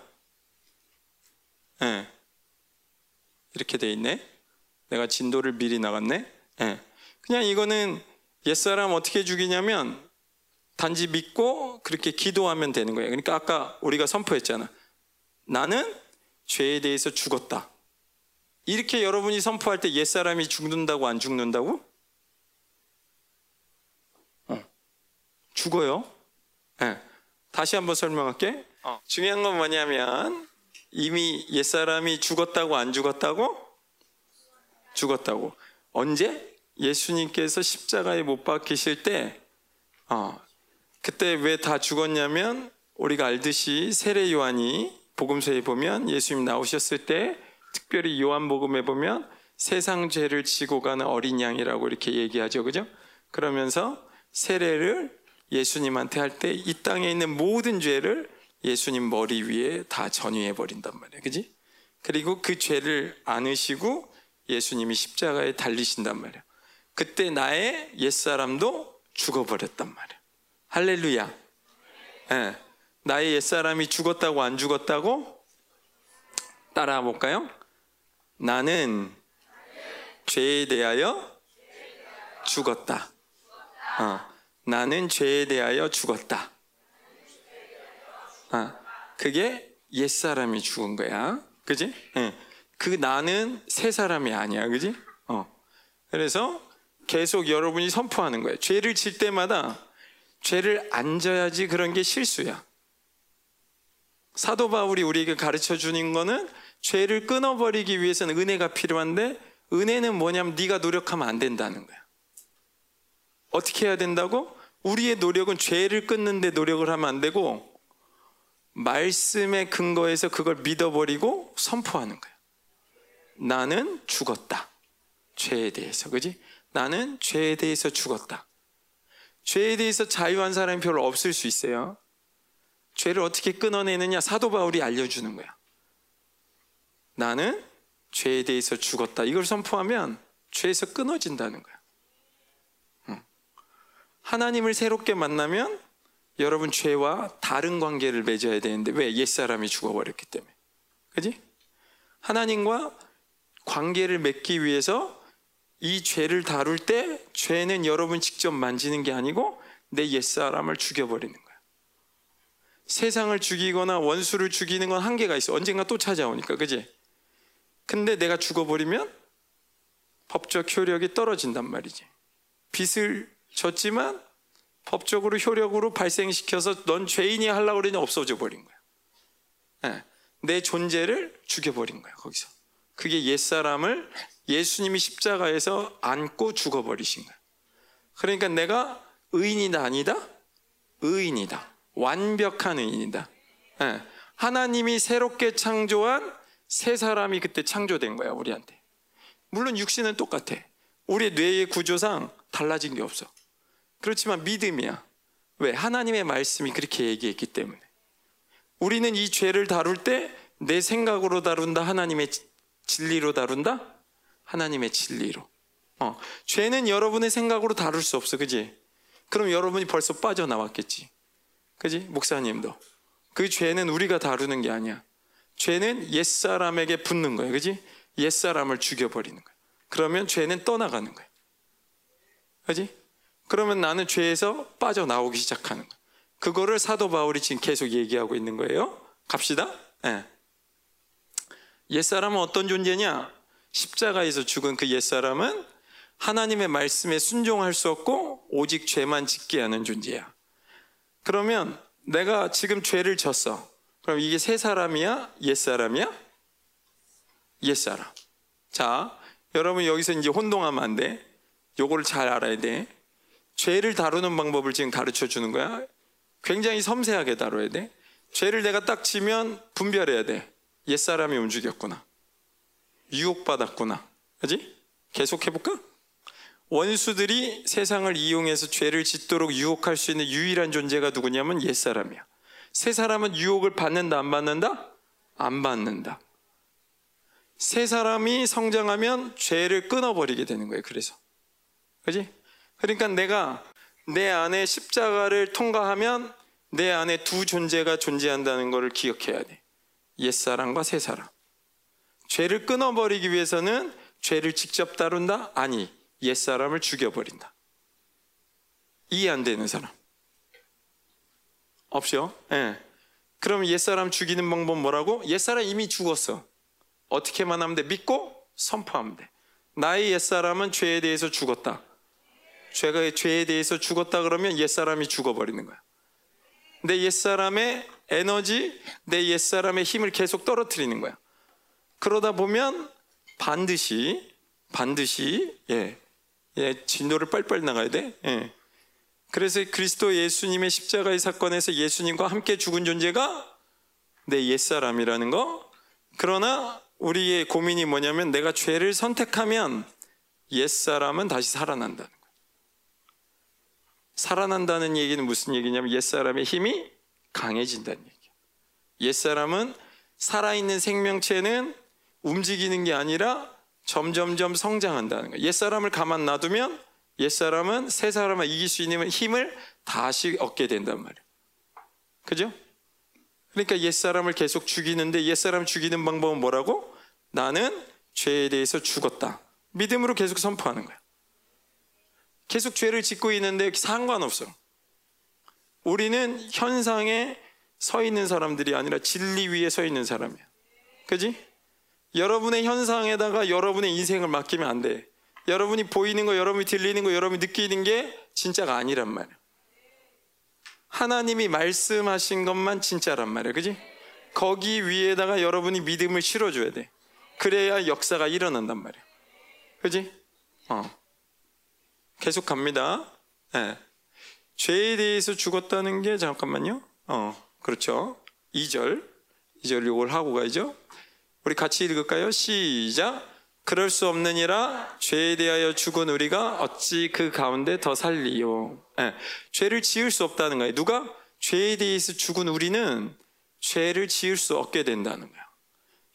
[SPEAKER 1] 예. 네. 이렇게 돼 있네. 내가 진도를 미리 나갔네. 네. 그냥 이거는 옛사람 어떻게 죽이냐면 단지 믿고 그렇게 기도하면 되는 거예요. 그러니까 아까 우리가 선포했잖아. 나는 죄에 대해서 죽었다. 이렇게 여러분이 선포할 때 옛사람이 죽는다고 안 죽는다고? 어. 죽어요. 네. 다시 한번 설명할게. 어. 중요한 건 뭐냐면 이미 옛사람이 죽었다고 안 죽었다고? 죽었다고. 언제? 예수님께서 십자가에 못 박히실 때, 어, 그때 왜 다 죽었냐면 우리가 알듯이 세례 요한이 복음서에 보면 예수님 나오셨을 때 특별히 요한복음에 보면 세상 죄를 지고 가는 어린 양이라고 이렇게 얘기하죠. 그죠? 그러면서 세례를 예수님한테 할 때 이 땅에 있는 모든 죄를 예수님 머리 위에 다 전유해 버린단 말이에요. 그지? 그리고 그 죄를 안으시고 예수님이 십자가에 달리신단 말이에요. 그때 나의 옛사람도 죽어버렸단 말이에요. 할렐루야. 네. 나의 옛사람이 죽었다고 안 죽었다고? 따라와 볼까요? 나는 죄에 대하여 죽었다. 어. 나는 죄에 대하여 죽었다. 어. 그게 옛사람이 죽은 거야. 그지? 네. 그 나는 새 사람이 아니야. 그지? 어. 그래서 계속 여러분이 선포하는 거예요. 죄를 질 때마다 죄를 안 져야지 그런 게 실수야. 사도 바울이 우리에게 가르쳐 주는 거는 죄를 끊어버리기 위해서는 은혜가 필요한데 은혜는 뭐냐면 네가 노력하면 안 된다는 거야. 어떻게 해야 된다고? 우리의 노력은 죄를 끊는데 노력을 하면 안 되고 말씀의 근거에서 그걸 믿어버리고 선포하는 거야. 나는 죽었다. 죄에 대해서. 그지? 나는 죄에 대해서 죽었다. 죄에 대해서 자유한 사람이 별로 없을 수 있어요. 죄를 어떻게 끊어내느냐 사도 바울이 알려주는 거야. 나는 죄에 대해서 죽었다. 이걸 선포하면 죄에서 끊어진다는 거야. 하나님을 새롭게 만나면 여러분 죄와 다른 관계를 맺어야 되는데 왜 옛사람이 죽어버렸기 때문에. 그지? 하나님과 관계를 맺기 위해서 이 죄를 다룰 때 죄는 여러분 직접 만지는 게 아니고 내 옛사람을 죽여버리는 거야. 세상을 죽이거나 원수를 죽이는 건 한계가 있어. 언젠가 또 찾아오니까, 그지? 근데 내가 죽어버리면 법적 효력이 떨어진단 말이지. 빚을 졌지만 법적으로 효력으로 발생시켜서 넌 죄인이 하려고 그러니 없어져 버린 거야. 네. 내 존재를 죽여버린 거야, 거기서. 그게 옛사람을 예수님이 십자가에서 안고 죽어버리신 거야. 그러니까 내가 의인이다, 아니다? 의인이다. 완벽한 의인이다. 네. 하나님이 새롭게 창조한 새 사람이 그때 창조된 거야, 우리한테. 물론 육신은 똑같아. 우리 뇌의 구조상 달라진 게 없어. 그렇지만 믿음이야. 왜? 하나님의 말씀이 그렇게 얘기했기 때문에. 우리는 이 죄를 다룰 때 내 생각으로 다룬다, 하나님의 진리로 다룬다? 하나님의 진리로. 어, 죄는 여러분의 생각으로 다룰 수 없어, 그지? 그럼 여러분이 벌써 빠져나왔겠지. 그지? 목사님도. 그 죄는 우리가 다루는 게 아니야. 죄는 옛사람에게 붙는 거야, 그지? 옛사람을 죽여버리는 거야. 그러면 죄는 떠나가는 거야. 그지? 그러면 나는 죄에서 빠져나오기 시작하는 거야. 그거를 사도 바울이 지금 계속 얘기하고 있는 거예요. 갑시다. 네. 옛사람은 어떤 존재냐? 십자가에서 죽은 그 옛사람은 하나님의 말씀에 순종할 수 없고 오직 죄만 짓게 하는 존재야. 그러면 내가 지금 죄를 졌어. 그럼 이게 새 사람이야? 옛사람이야? 옛사람. 자, 여러분 여기서 이제 혼동하면 안 돼. 요거를 잘 알아야 돼. 죄를 다루는 방법을 지금 가르쳐 주는 거야. 굉장히 섬세하게 다뤄야 돼. 죄를 내가 딱 치면 분별해야 돼. 옛사람이 움직였구나. 유혹받았구나. 그지? 계속 해볼까? 원수들이 세상을 이용해서 죄를 짓도록 유혹할 수 있는 유일한 존재가 누구냐면 옛사람이야. 새 사람은 유혹을 받는다, 안 받는다? 안 받는다. 새 사람이 성장하면 죄를 끊어버리게 되는 거예요. 그래서. 그지? 그러니까 내가 내 안에 십자가를 통과하면 내 안에 두 존재가 존재한다는 것을 기억해야 돼. 옛사람과 새사람. 죄를 끊어버리기 위해서는 죄를 직접 다룬다? 아니, 옛사람을 죽여버린다. 이해 안 되는 사람. 없죠? 예. 네. 그럼 옛사람 죽이는 방법 뭐라고? 옛사람 이미 죽었어. 어떻게만 하면 돼? 믿고 선포하면 돼. 나의 옛사람은 죄에 대해서 죽었다. 죄가 죄에 대해서 죽었다 그러면 옛사람이 죽어버리는 거야. 내 옛사람의 에너지, 내 옛사람의 힘을 계속 떨어뜨리는 거야. 그러다 보면 반드시, 반드시, 예, 예, 진도를 빨빨 나가야 돼. 예. 그래서 그리스도 예수님의 십자가의 사건에서 예수님과 함께 죽은 존재가 내 옛사람이라는 거. 그러나 우리의 고민이 뭐냐면 내가 죄를 선택하면 옛사람은 다시 살아난다는 거야. 살아난다는 얘기는 무슨 얘기냐면 옛사람의 힘이 강해진다는 얘기야. 옛사람은 살아있는 생명체는 움직이는 게 아니라 점점점 성장한다는 거야. 옛사람을 가만 놔두면 옛사람은 새 사람을 이길 수 있는 힘을 다시 얻게 된단 말이야. 그죠? 그러니까 옛사람을 계속 죽이는데 옛사람 죽이는 방법은 뭐라고? 나는 죄에 대해서 죽었다. 믿음으로 계속 선포하는 거야. 계속 죄를 짓고 있는데 상관없어. 우리는 현상에 서 있는 사람들이 아니라 진리 위에 서 있는 사람이야. 그지? 여러분의 현상에다가 여러분의 인생을 맡기면 안 돼. 여러분이 보이는 거, 여러분이 들리는 거, 여러분이 느끼는 게 진짜가 아니란 말이야. 하나님이 말씀하신 것만 진짜란 말이야. 그지? 거기 위에다가 여러분이 믿음을 실어줘야 돼. 그래야 역사가 일어난단 말이야. 그지? 어. 계속 갑니다. 네. 죄에 대해서 죽었다는 게 잠깐만요. 어, 그렇죠. 2절. 2절 요걸 하고 가야죠. 우리 같이 읽을까요? 시작. 그럴 수 없느니라 죄에 대하여 죽은 우리가 어찌 그 가운데 더 살리요. 네. 죄를 지을 수 없다는 거예요. 누가? 죄에 대해서 죽은 우리는 죄를 지을 수 없게 된다는 거야.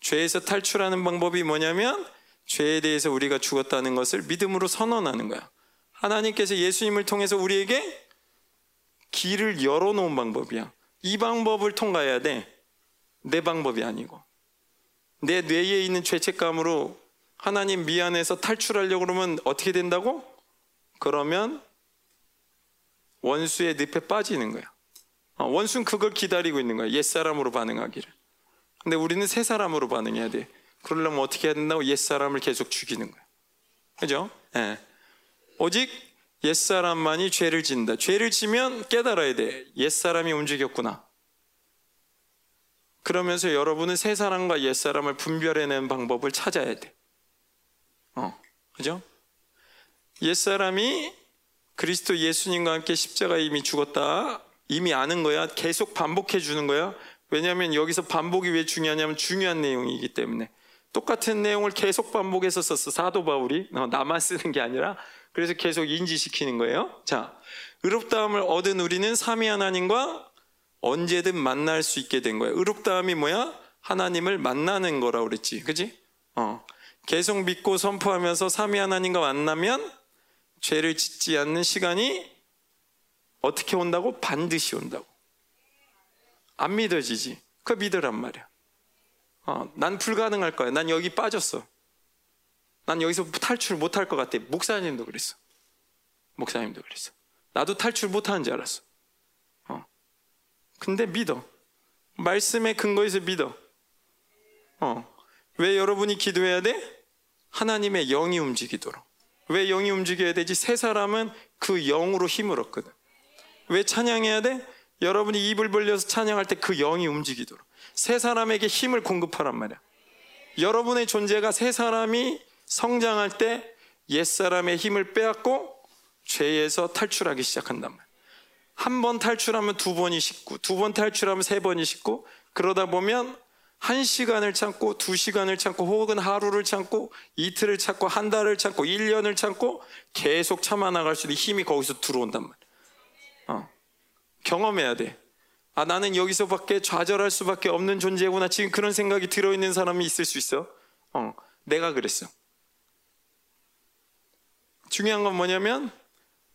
[SPEAKER 1] 죄에서 탈출하는 방법이 뭐냐면 죄에 대해서 우리가 죽었다는 것을 믿음으로 선언하는 거야. 하나님께서 예수님을 통해서 우리에게 길을 열어놓은 방법이야. 이 방법을 통과해야 돼. 내 방법이 아니고. 내 뇌에 있는 죄책감으로 하나님 미안해서 탈출하려고 그러면 어떻게 된다고? 그러면 원수의 늪에 빠지는 거야. 어, 원수는 그걸 기다리고 있는 거야. 옛사람으로 반응하기를. 근데 우리는 새 사람으로 반응해야 돼. 그러려면 어떻게 해야 된다고? 옛사람을 계속 죽이는 거야. 그죠? 예. 오직 옛사람만이 죄를 짓는다. 죄를 지면 깨달아야 돼. 옛사람이 움직였구나. 그러면서 여러분은 새 사람과 옛 사람을 분별해내는 방법을 찾아야 돼. 어, 그죠? 옛 사람이 그리스도 예수님과 함께 십자가에 이미 죽었다. 이미 아는 거야. 계속 반복해 주는 거야. 왜냐하면 여기서 반복이 왜 중요하냐면 중요한 내용이기 때문에 똑같은 내용을 계속 반복해서 썼어. 사도 바울이 어, 나만 쓰는 게 아니라 그래서 계속 인지시키는 거예요. 자, 의롭다함을 얻은 우리는 삼위 하나님과 언제든 만날 수 있게 된 거예요. 의롭다함이 뭐야? 하나님을 만나는 거라 그랬지. 그지? 어. 계속 믿고 선포하면서 삼위 하나님과 만나면 죄를 짓지 않는 시간이 어떻게 온다고? 반드시 온다고. 안 믿어지지. 그 믿으란 말이야. 어, 난 불가능할 거야. 난 여기 빠졌어. 난 여기서 탈출 못할 것 같아. 목사님도 그랬어. 목사님도 그랬어. 나도 탈출 못하는 줄 알았어. 근데 믿어. 말씀의 근거에서 믿어. 어. 왜 여러분이 기도해야 돼? 하나님의 영이 움직이도록. 왜 영이 움직여야 되지? 새 사람은 그 영으로 힘을 얻거든. 왜 찬양해야 돼? 여러분이 입을 벌려서 찬양할 때 그 영이 움직이도록. 새 사람에게 힘을 공급하란 말이야. 여러분의 존재가 새 사람이 성장할 때 옛사람의 힘을 빼앗고 죄에서 탈출하기 시작한단 말이야. 한 번 탈출하면 두 번이 쉽고 두 번 탈출하면 세 번이 쉽고 그러다 보면 한 시간을 참고 두 시간을 참고 혹은 하루를 참고 이틀을 참고 한 달을 참고 1년을 참고 계속 참아 나갈 수 있는 힘이 거기서 들어온단 말이야. 어. 경험해야 돼. 아 나는 여기서밖에 좌절할 수밖에 없는 존재구나. 지금 그런 생각이 들어 있는 사람이 있을 수 있어. 어. 내가 그랬어. 중요한 건 뭐냐면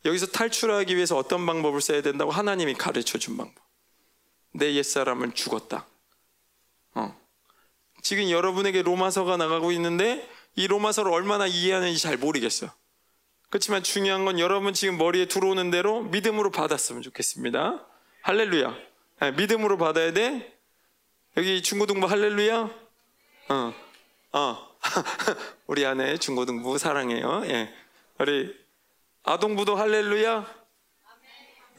[SPEAKER 1] 여기서 탈출하기 위해서 어떤 방법을 써야 된다고 하나님이 가르쳐 준 방법. 내 옛사람은 죽었다. 어. 지금 여러분에게 로마서가 나가고 있는데 이 로마서를 얼마나 이해하는지 잘 모르겠어. 그렇지만 중요한 건 여러분 지금 머리에 들어오는 대로 믿음으로 받았으면 좋겠습니다. 할렐루야. 네, 믿음으로 받아야 돼. 여기 중고등부 할렐루야. 어, 어. 우리 아내 중고등부 사랑해요. 예. 우리 아동부도 할렐루야?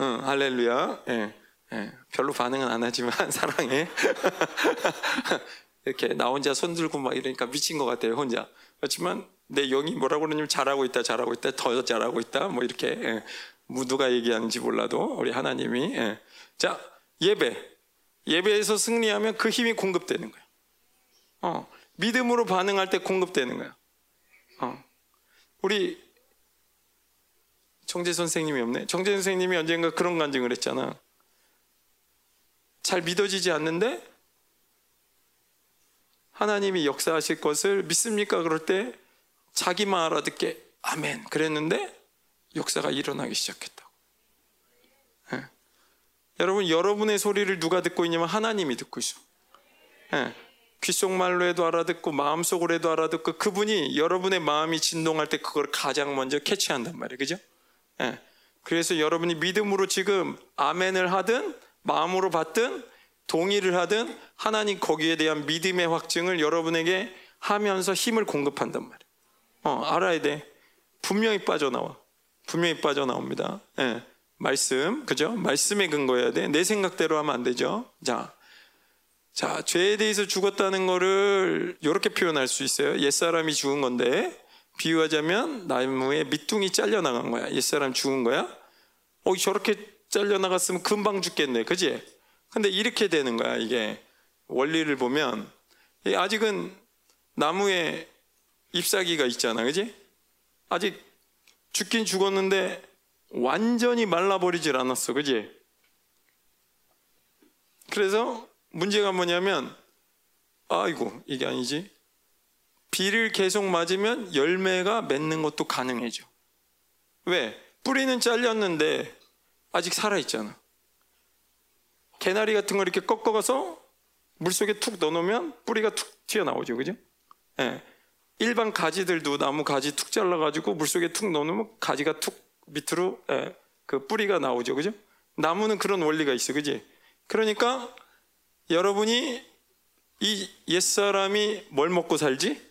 [SPEAKER 1] 응, 할렐루야. 예, 예. 별로 반응은 안 하지만 사랑해. 이렇게 나 혼자 손 들고 막 이러니까 미친 것 같아요, 혼자. 그렇지만 내 영이 뭐라고 그러냐면 잘하고 있다, 잘하고 있다, 더 잘하고 있다, 뭐 이렇게. 예. 뭐 누가 얘기하는지 몰라도 우리 하나님이. 예. 자, 예배. 예배에서 승리하면 그 힘이 공급되는 거예요. 어, 믿음으로 반응할 때 공급되는 거예요. 어. 우리 정재 선생님이 없네. 정재 선생님이 언젠가 그런 간증을 했잖아. 잘 믿어지지 않는데 하나님이 역사하실 것을 믿습니까? 그럴 때 자기만 알아듣게 아멘 그랬는데 역사가 일어나기 시작했다고. 네. 여러분 여러분의 소리를 누가 듣고 있냐면 하나님이 듣고 있어. 네. 귓속말로 해도 알아듣고 마음속으로 해도 알아듣고 그분이 여러분의 마음이 진동할 때 그걸 가장 먼저 캐치한단 말이에요. 그죠? 예. 그래서 여러분이 믿음으로 지금 아멘을 하든 마음으로 받든 동의를 하든 하나님 거기에 대한 믿음의 확증을 여러분에게 하면서 힘을 공급한단 말이에요. 어, 알아야 돼. 분명히 빠져나와. 분명히 빠져나옵니다. 예. 말씀, 그죠? 말씀에 근거해야 돼. 내 생각대로 하면 안 되죠. 자, 자, 죄에 대해서 죽었다는 거를 이렇게 표현할 수 있어요. 옛사람이 죽은 건데, 비유하자면 나무에 밑둥이 잘려 나간 거야. 옛사람 죽은 거야. 어, 저렇게 잘려 나갔으면 금방 죽겠네. 그지? 근데 이렇게 되는 거야. 이게 원리를 보면 아직은 나무에 잎사귀가 있잖아. 그지? 아직 죽긴 죽었는데 완전히 말라버리질 않았어. 그지? 그래서 문제가 뭐냐면 아이고 이게 아니지. 비를 계속 맞으면 열매가 맺는 것도 가능해져. 왜? 뿌리는 잘렸는데 아직 살아있잖아. 개나리 같은 거 이렇게 꺾어가서 물속에 툭 넣어놓으면 뿌리가 툭 튀어나오죠. 그죠? 예. 일반 가지들도 나무 가지 툭 잘라가지고 물속에 툭 넣어놓으면 가지가 툭 밑으로 예, 그 뿌리가 나오죠. 그죠? 나무는 그런 원리가 있어. 그지? 그러니까 여러분이 이 옛사람이 뭘 먹고 살지?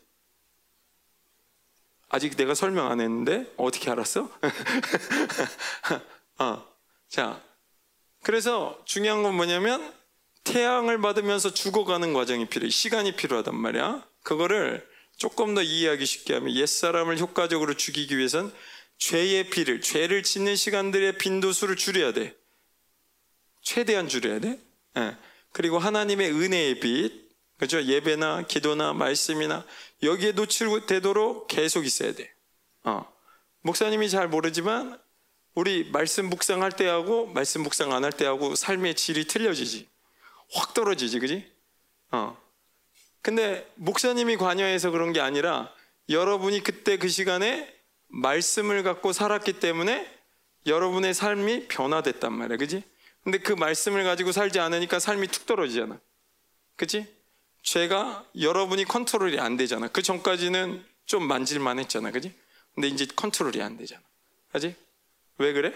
[SPEAKER 1] 아직 내가 설명 안 했는데 어떻게 알았어? 어, 자, 그래서 중요한 건 뭐냐면 태양을 받으면서 죽어가는 과정이 필요해. 시간이 필요하단 말이야. 그거를 조금 더 이해하기 쉽게 하면 옛사람을 효과적으로 죽이기 위해선 죄의 피를, 죄를 짓는 시간들의 빈도수를 줄여야 돼. 최대한 줄여야 돼. 예. 그리고 하나님의 은혜의 빛, 그죠? 예배나 기도나 말씀이나 여기에 노출되도록 계속 있어야 돼. 어. 목사님이 잘 모르지만 우리 말씀 묵상할 때하고 말씀 묵상 안 할 때하고 삶의 질이 틀려지지. 확 떨어지지, 그지? 어. 근데 목사님이 관여해서 그런 게 아니라 여러분이 그때 그 시간에 말씀을 갖고 살았기 때문에 여러분의 삶이 변화됐단 말이야, 그지? 근데 그 말씀을 가지고 살지 않으니까 삶이 툭 떨어지잖아. 그치? 죄가 여러분이 컨트롤이 안 되잖아. 그 전까지는 좀 만질만 했잖아. 그지? 근데 이제 컨트롤이 안 되잖아. 그지? 왜 그래?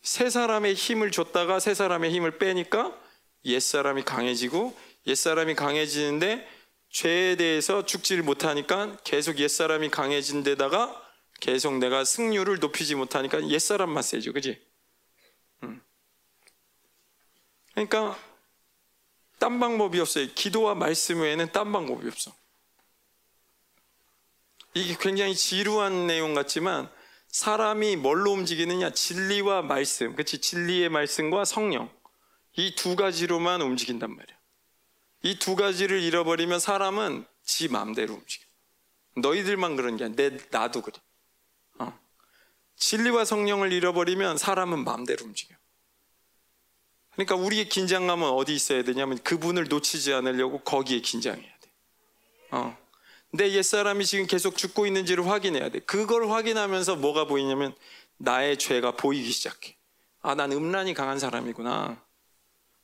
[SPEAKER 1] 새 사람의 힘을 줬다가 새 사람의 힘을 빼니까 옛 사람이 강해지고 옛 사람이 강해지는데 죄에 대해서 죽지를 못하니까 계속 옛 사람이 강해진 데다가 계속 내가 승률을 높이지 못하니까 옛 사람만 세죠. 그지? 음. 그러니까 딴 방법이 없어요. 기도와 말씀 외에는 딴 방법이 없어. 이게 굉장히 지루한 내용 같지만 사람이 뭘로 움직이느냐? 진리와 말씀. 그렇지? 진리의 말씀과 성령. 이 두 가지로만 움직인단 말이야. 이 두 가지를 잃어버리면 사람은 지 마음대로 움직여. 너희들만 그런 게 아니라 내, 나도 그래. 어. 진리와 성령을 잃어버리면 사람은 마음대로 움직여. 그러니까 우리의 긴장감은 어디 있어야 되냐면 그분을 놓치지 않으려고 거기에 긴장해야 돼. 어. 내 옛사람이 지금 계속 죽고 있는지를 확인해야 돼. 그걸 확인하면서 뭐가 보이냐면 나의 죄가 보이기 시작해. 아, 난 음란이 강한 사람이구나.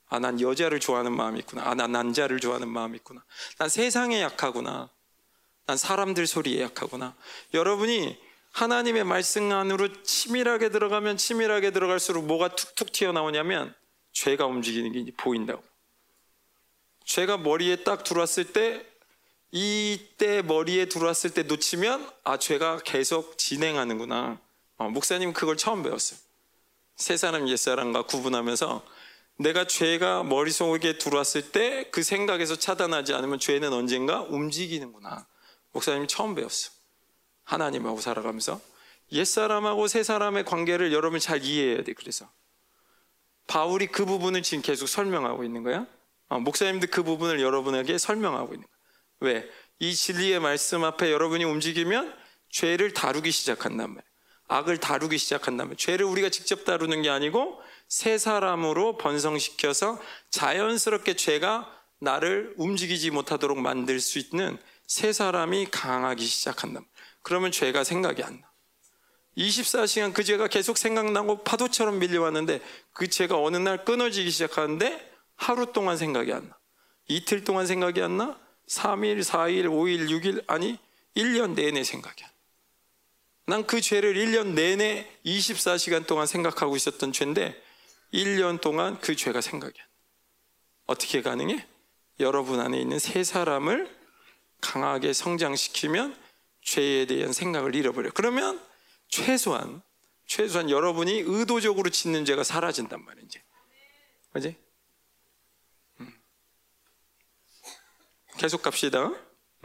[SPEAKER 1] 아, 난 여자를 좋아하는 마음이 있구나. 아, 난 남자를 좋아하는 마음이 있구나. 난 세상에 약하구나. 난 사람들 소리에 약하구나. 여러분이 하나님의 말씀 안으로 치밀하게 들어가면 치밀하게 들어갈수록 뭐가 툭툭 튀어나오냐면 죄가 움직이는 게 보인다고. 죄가 머리에 딱 들어왔을 때 이때 머리에 들어왔을 때 놓치면 아 죄가 계속 진행하는구나. 어, 목사님 그걸 처음 배웠어요. 새 사람 옛 사람과 구분하면서 내가 죄가 머릿속에 들어왔을 때 그 생각에서 차단하지 않으면 죄는 언젠가 움직이는구나. 목사님이 처음 배웠어. 하나님하고 살아가면서 옛 사람하고 새 사람의 관계를 여러분 잘 이해해야 돼. 그래서 바울이 그 부분을 지금 계속 설명하고 있는 거야. 어, 목사님도 그 부분을 여러분에게 설명하고 있는 거야. 왜? 이 진리의 말씀 앞에 여러분이 움직이면 죄를 다루기 시작한단 말이야. 악을 다루기 시작한단 말이야. 죄를 우리가 직접 다루는 게 아니고 새 사람으로 번성시켜서 자연스럽게 죄가 나를 움직이지 못하도록 만들 수 있는 새 사람이 강하기 시작한다. 그러면 죄가 생각이 안 나. 24시간 그 죄가 계속 생각나고 파도처럼 밀려왔는데 그 죄가 어느 날 끊어지기 시작하는데 하루 동안 생각이 안 나. 이틀 동안 생각이 안 나. 3일, 4일, 5일, 6일, 아니, 1년 내내 생각이 안 나. 난 그 죄를 1년 내내 24시간 동안 생각하고 있었던 죄인데 1년 동안 그 죄가 생각이 안 나. 어떻게 가능해? 여러분 안에 있는 새 사람을 강하게 성장시키면 죄에 대한 생각을 잃어버려. 그러면 최소한 최소한 여러분이 의도적으로 짓는 죄가 사라진단 말이지. 그지? 음. 계속 갑시다.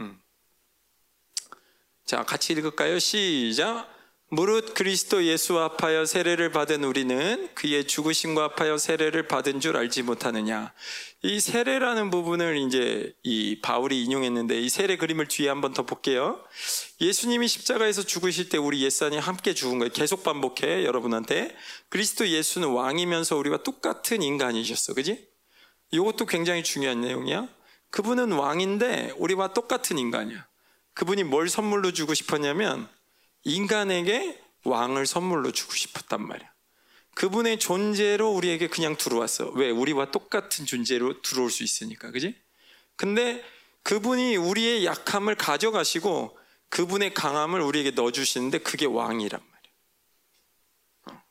[SPEAKER 1] 음. 자, 같이 읽을까요? 시작. 무릇 그리스도 예수와 합하여 세례를 받은 우리는 그의 죽으심과 합하여 세례를 받은 줄 알지 못하느냐. 이 세례라는 부분을 이제 이 바울이 인용했는데 이 세례 그림을 뒤에 한번 더 볼게요. 예수님이 십자가에서 죽으실 때 우리 옛사람이 함께 죽은 거예요. 계속 반복해 여러분한테. 그리스도 예수는 왕이면서 우리와 똑같은 인간이셨어. 그지? 이것도 굉장히 중요한 내용이야. 그분은 왕인데 우리와 똑같은 인간이야. 그분이 뭘 선물로 주고 싶었냐면 인간에게 왕을 선물로 주고 싶었단 말이야. 그분의 존재로 우리에게 그냥 들어왔어. 왜? 우리와 똑같은 존재로 들어올 수 있으니까. 그지? 근데 그분이 우리의 약함을 가져가시고 그분의 강함을 우리에게 넣어주시는데 그게 왕이란 말이야. 어.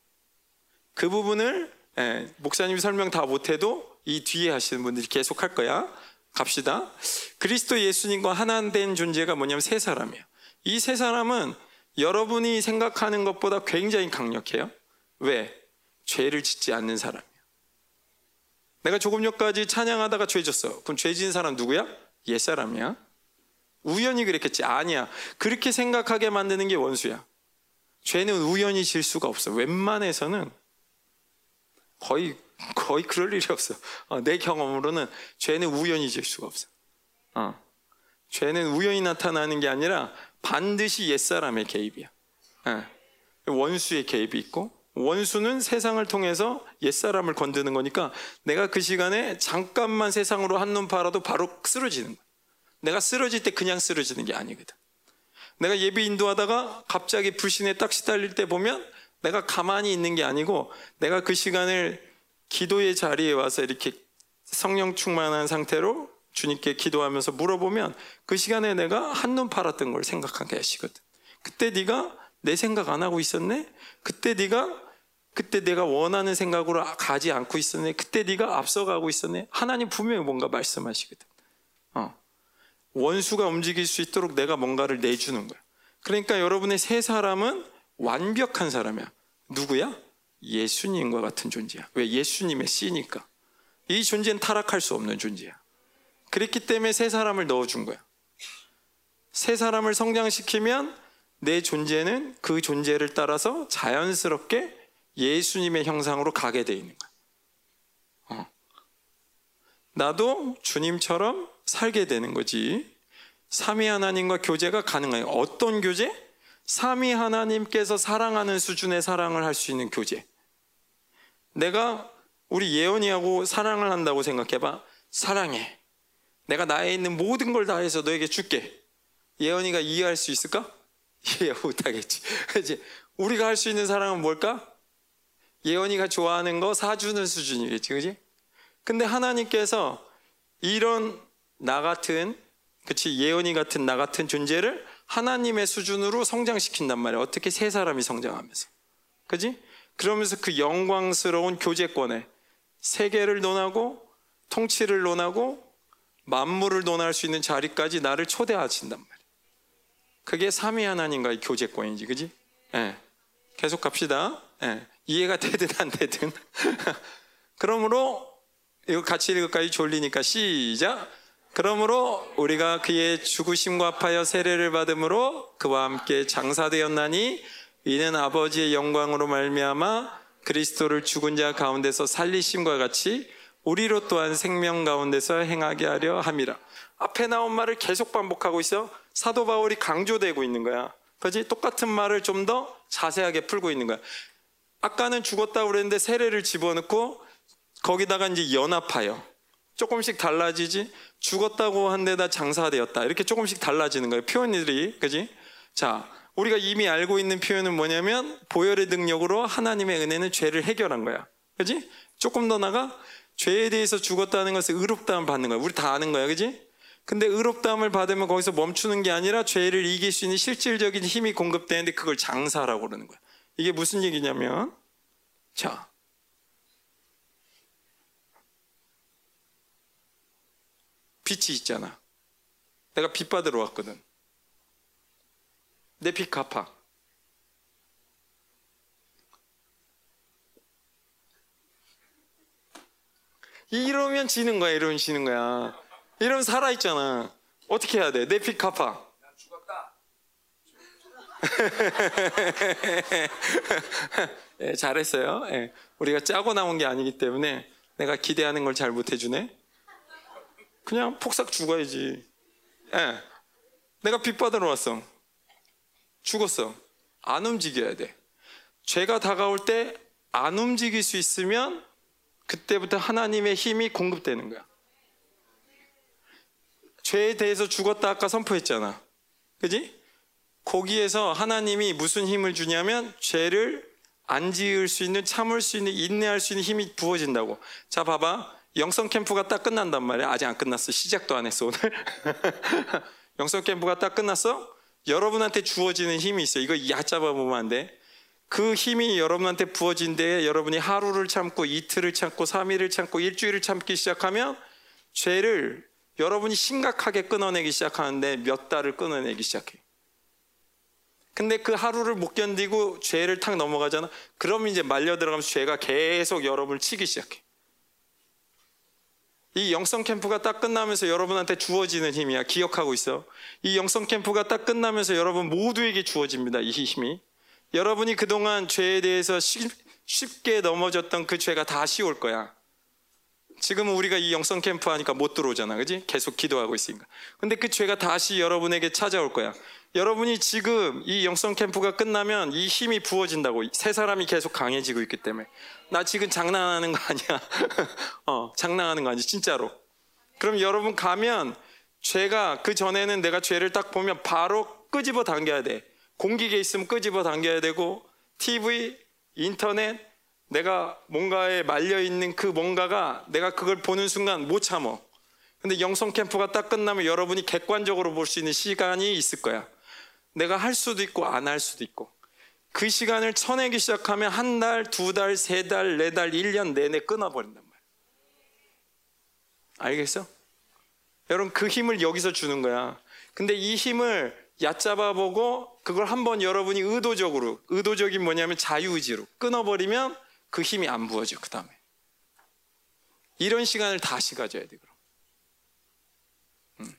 [SPEAKER 1] 그 부분을 예, 목사님이 설명 다 못해도 이 뒤에 하시는 분들이 계속 할 거야. 갑시다. 그리스도 예수님과 하나 된 존재가 뭐냐면 세 사람이에요. 이 세 사람은 여러분이 생각하는 것보다 굉장히 강력해요. 왜? 죄를 짓지 않는 사람이야. 내가 조금 전까지 찬양하다가 죄 졌어. 그럼 죄 지은 사람 누구야? 옛사람이야. 우연히 그랬겠지. 아니야. 그렇게 생각하게 만드는 게 원수야. 죄는 우연히 질 수가 없어. 웬만해서는 거의 거의 그럴 일이 없어. 어, 내 경험으로는 죄는 우연히 질 수가 없어. 어. 죄는 우연히 나타나는 게 아니라 반드시 옛사람의 개입이야. 예. 원수의 개입이 있고 원수는 세상을 통해서 옛사람을 건드는 거니까 내가 그 시간에 잠깐만 세상으로 한눈 팔아도 바로 쓰러지는 거야. 내가 쓰러질 때 그냥 쓰러지는 게 아니거든. 내가 예배 인도하다가 갑자기 불신에 딱 시달릴 때 보면 내가 가만히 있는 게 아니고 내가 그 시간을 기도의 자리에 와서 이렇게 성령 충만한 상태로 주님께 기도하면서 물어보면 그 시간에 내가 한눈 팔았던 걸 생각하게 하시거든. 그때 네가 내 생각 안 하고 있었네? 그때 네가 그때 내가 원하는 생각으로 가지 않고 있었네. 그때 네가 앞서가고 있었네. 하나님 분명히 뭔가 말씀하시거든. 어. 원수가 움직일 수 있도록 내가 뭔가를 내주는 거야. 그러니까 여러분의 세 사람은 완벽한 사람이야. 누구야? 예수님과 같은 존재야. 왜? 예수님의 씨니까. 이 존재는 타락할 수 없는 존재야. 그랬기 때문에 세 사람을 넣어준 거야. 세 사람을 성장시키면 내 존재는 그 존재를 따라서 자연스럽게 예수님의 형상으로 가게 돼 있는 거야. 어. 나도 주님처럼 살게 되는 거지. 삼위 하나님과 교제가 가능해요. 어떤 교제? 삼위 하나님께서 사랑하는 수준의 사랑을 할 수 있는 교제. 내가 우리 예언이하고 사랑을 한다고 생각해봐. 사랑해. 내가 나에 있는 모든 걸 다해서 너에게 줄게. 예언이가 이해할 수 있을까? 이해 못하겠지. 그지? 우리가 할 수 있는 사랑은 뭘까? 예언이가 좋아하는 거 사주는 수준이겠지, 그지? 근데 하나님께서 이런 나 같은, 그치, 예언이 같은 나 같은 존재를 하나님의 수준으로 성장시킨단 말이야. 어떻게 세 사람이 성장하면서. 그지? 그러면서 그 영광스러운 교제권에 세계를 논하고 통치를 논하고 만물을 논할 수 있는 자리까지 나를 초대하신단 말이야. 그게 삼위 하나님과의 교제권이지, 그지? 예. 계속 갑시다. 예. 이해가 되든 안 되든. 그러므로 이거 같이 읽을까요? 졸리니까 시작. 그러므로 우리가 그의 죽으심과 합하여 세례를 받음으로 그와 함께 장사되었나니 이는 아버지의 영광으로 말미암아 그리스도를 죽은 자 가운데서 살리심과 같이 우리로 또한 생명 가운데서 행하게 하려 함이라. 앞에 나온 말을 계속 반복하고 있어. 사도 바울이 강조되고 있는 거야. 그지? 똑같은 말을 좀 더 자세하게 풀고 있는 거야. 아까는 죽었다고 그랬는데 세례를 집어넣고 거기다가 이제 연합하여. 조금씩 달라지지? 죽었다고 한 데다 장사되었다. 이렇게 조금씩 달라지는 거예요. 표현들이. 그지? 자, 우리가 이미 알고 있는 표현은 뭐냐면 보혈의 능력으로 하나님의 은혜는 죄를 해결한 거야. 그지? 조금 더 나가 죄에 대해서 죽었다는 것을 의롭다함을 받는 거야. 우리 다 아는 거야. 그지? 근데 의롭다함을 받으면 거기서 멈추는 게 아니라 죄를 이길 수 있는 실질적인 힘이 공급되는데 그걸 장사라고 그러는 거야. 이게 무슨 얘기냐면 자. 빚이 있잖아. 내가 빚 받으러 왔거든. 내 빚 갚아. 이러면 지는 거야, 이러면 지는 거야. 이러면 살아있잖아. 어떻게 해야 돼? 내빚 갚아. 예, 잘했어요. 예, 우리가 짜고 나온 게 아니기 때문에 내가 기대하는 걸 잘 못해주네. 그냥 폭삭 죽어야지. 예, 내가 빚 받으러 왔어. 죽었어. 안 움직여야 돼. 죄가 다가올 때 안 움직일 수 있으면 그때부터 하나님의 힘이 공급되는 거야. 죄에 대해서 죽었다 아까 선포했잖아. 그지? 거기에서 하나님이 무슨 힘을 주냐면 죄를 안 지을 수 있는 참을 수 있는 인내할 수 있는 힘이 부어진다고. 자 봐봐. 영성 캠프가 딱 끝난단 말이야. 아직 안 끝났어. 시작도 안 했어 오늘. 영성 캠프가 딱 끝났어. 여러분한테 주어지는 힘이 있어. 이거 얕잡아 보면 안 돼. 그 힘이 여러분한테 부어진 데 여러분이 하루를 참고 이틀을 참고 3일을 참고 일주일을 참기 시작하면 죄를 여러분이 심각하게 끊어내기 시작하는데 몇 달을 끊어내기 시작해. 근데 그 하루를 못 견디고 죄를 탁 넘어가잖아. 그럼 이제 말려 들어가면서 죄가 계속 여러분을 치기 시작해. 이 영성 캠프가 딱 끝나면서 여러분한테 주어지는 힘이야. 기억하고 있어. 이 영성 캠프가 딱 끝나면서 여러분 모두에게 주어집니다. 이 힘이. 여러분이 그동안 죄에 대해서 쉽게 넘어졌던 그 죄가 다시 올 거야. 지금은 우리가 이 영성 캠프 하니까 못 들어오잖아. 그지? 계속 기도하고 있으니까. 근데 그 죄가 다시 여러분에게 찾아올 거야. 여러분이 지금 이 영성 캠프가 끝나면 이 힘이 부어진다고. 세 사람이 계속 강해지고 있기 때문에. 나 지금 장난하는 거 아니야. 어, 장난하는 거 아니야. 진짜로. 그럼 여러분 가면 죄가 그 전에는 내가 죄를 딱 보면 바로 끄집어 당겨야 돼. 공기계 있으면 끄집어 당겨야 되고 TV, 인터넷 내가 뭔가에 말려 있는 그 뭔가가 내가 그걸 보는 순간 못 참어. 근데 영성 캠프가 딱 끝나면 여러분이 객관적으로 볼 수 있는 시간이 있을 거야. 내가 할 수도 있고 안 할 수도 있고. 그 시간을 쳐내기 시작하면 한 달, 두 달, 세 달, 네 달, 일 년 내내 끊어버린단 말이야. 알겠어? 여러분 그 힘을 여기서 주는 거야. 근데 이 힘을 얕잡아 보고 그걸 한번 여러분이 의도적으로 의도적인 뭐냐면 자유의지로 끊어버리면 그 힘이 안 부어져 그 다음에 이런 시간을 다시 가져야 돼 그럼. 음.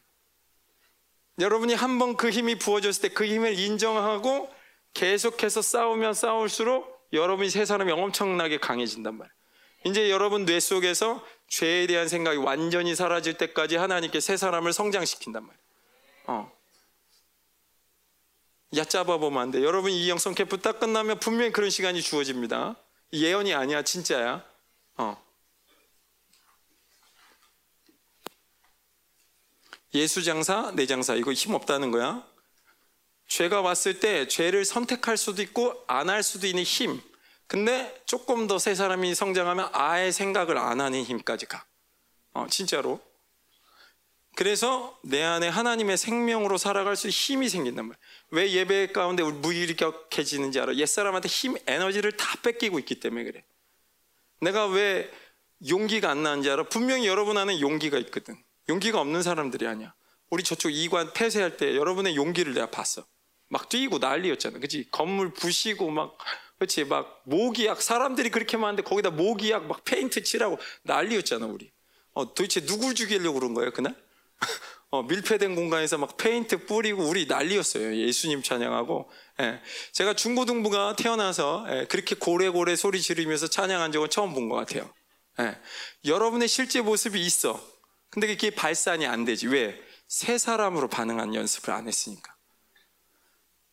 [SPEAKER 1] 여러분이 한번 그 힘이 부어졌을 때 그 힘을 인정하고 계속해서 싸우면 싸울수록 여러분이 세 사람이 엄청나게 강해진단 말이에요. 이제 여러분 뇌 속에서 죄에 대한 생각이 완전히 사라질 때까지 하나님께 세 사람을 성장시킨단 말이에요. 어. 얕잡아 보면 안 돼. 여러분 이 영성 캠프 딱 끝나면 분명히 그런 시간이 주어집니다. 예언이 아니야, 진짜야. 어. 예수 장사, 내 장사 이거 힘 없다는 거야. 죄가 왔을 때 죄를 선택할 수도 있고 안 할 수도 있는 힘. 근데 조금 더 세 사람이 성장하면 아예 생각을 안 하는 힘까지 가. 어, 진짜로. 그래서 내 안에 하나님의 생명으로 살아갈 수 힘이 생긴단 말이야. 왜 예배 가운데 무기력해지는지 알아? 옛사람한테 힘, 에너지를 다 뺏기고 있기 때문에 그래. 내가 왜 용기가 안 나는지 알아? 분명히 여러분 안에 용기가 있거든. 용기가 없는 사람들이 아니야. 우리 저쪽 이관 폐쇄할 때 여러분의 용기를 내가 봤어. 막 뛰고 난리였잖아. 그치? 건물 부시고 막, 그치? 막 모기약, 사람들이 그렇게 많은데 거기다 모기약 막 페인트 칠하고 난리였잖아, 우리. 어, 도대체 누굴 죽이려고 그런 거야, 그날? 어, 밀폐된 공간에서 막 페인트 뿌리고 우리 난리였어요. 예수님 찬양하고. 예. 제가 중고등부가 태어나서 예, 그렇게 고래고래 소리 지르면서 찬양한 적은 처음 본 것 같아요. 예. 여러분의 실제 모습이 있어. 근데 그게 발산이 안 되지. 왜? 세 사람으로 반응한 연습을 안 했으니까.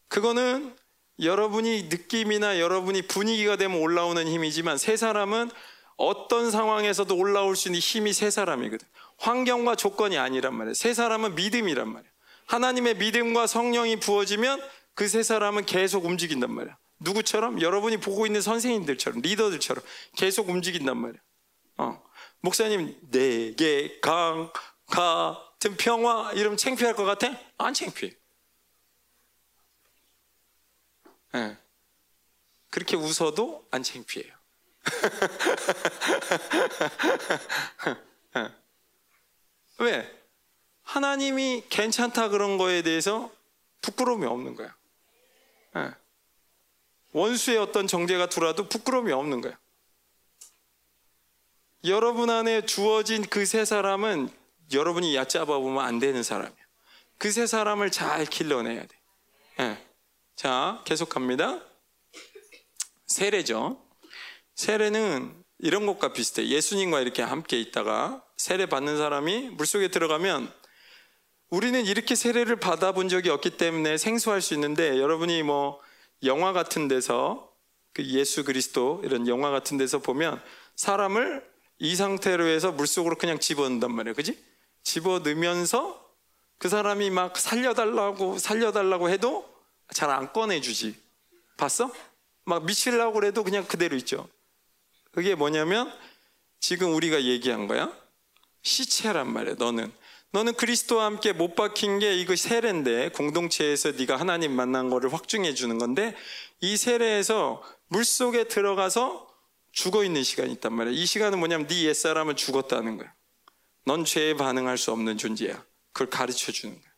[SPEAKER 1] 그거는 여러분이 느낌이나 여러분이 분위기가 되면 올라오는 힘이지만 세 사람은 어떤 상황에서도 올라올 수 있는 힘이 세 사람이거든. 환경과 조건이 아니란 말이에요. 세 사람은 믿음이란 말이에요. 하나님의 믿음과 성령이 부어지면 그 세 사람은 계속 움직인단 말이에요. 누구처럼? 여러분이 보고 있는 선생님들처럼, 리더들처럼 계속 움직인단 말이에요. 어. 목사님, 내게 강, 같은 평화, 이러면 창피할 것 같아? 안 창피해. 네. 그렇게 웃어도 안 창피해요. 네. 왜? 하나님이 괜찮다 그런 거에 대해서 부끄러움이 없는 거야. 네. 원수의 어떤 정죄가 들어와도 부끄러움이 없는 거야. 여러분 안에 주어진 그 세 사람은 여러분이 얕잡아 보면 안 되는 사람이야. 그 세 사람을 잘 길러내야 돼. 네. 자, 계속합니다. 세례죠. 세례는 이런 것과 비슷해. 예수님과 이렇게 함께 있다가 세례 받는 사람이 물속에 들어가면 우리는 이렇게 세례를 받아본 적이 없기 때문에 생소할 수 있는데 여러분이 뭐 영화 같은 데서 그 예수 그리스도 이런 영화 같은 데서 보면 사람을 이 상태로 해서 물속으로 그냥 집어넣는단 말이에요. 그지? 집어넣으면서 그 사람이 막 살려달라고 살려달라고 해도 잘 안 꺼내주지. 봤어? 막 미치려고 해도 그냥 그대로 있죠. 그게 뭐냐면 지금 우리가 얘기한 거야. 시체란 말이야. 너는 너는 그리스도와 함께 못 박힌 게 이거 세례인데 공동체에서 네가 하나님 만난 거를 확증해 주는 건데 이 세례에서 물 속에 들어가서 죽어 있는 시간이 있단 말이야. 이 시간은 뭐냐면 네 옛사람은 죽었다는 거야. 넌 죄에 반응할 수 없는 존재야. 그걸 가르쳐 주는 거야.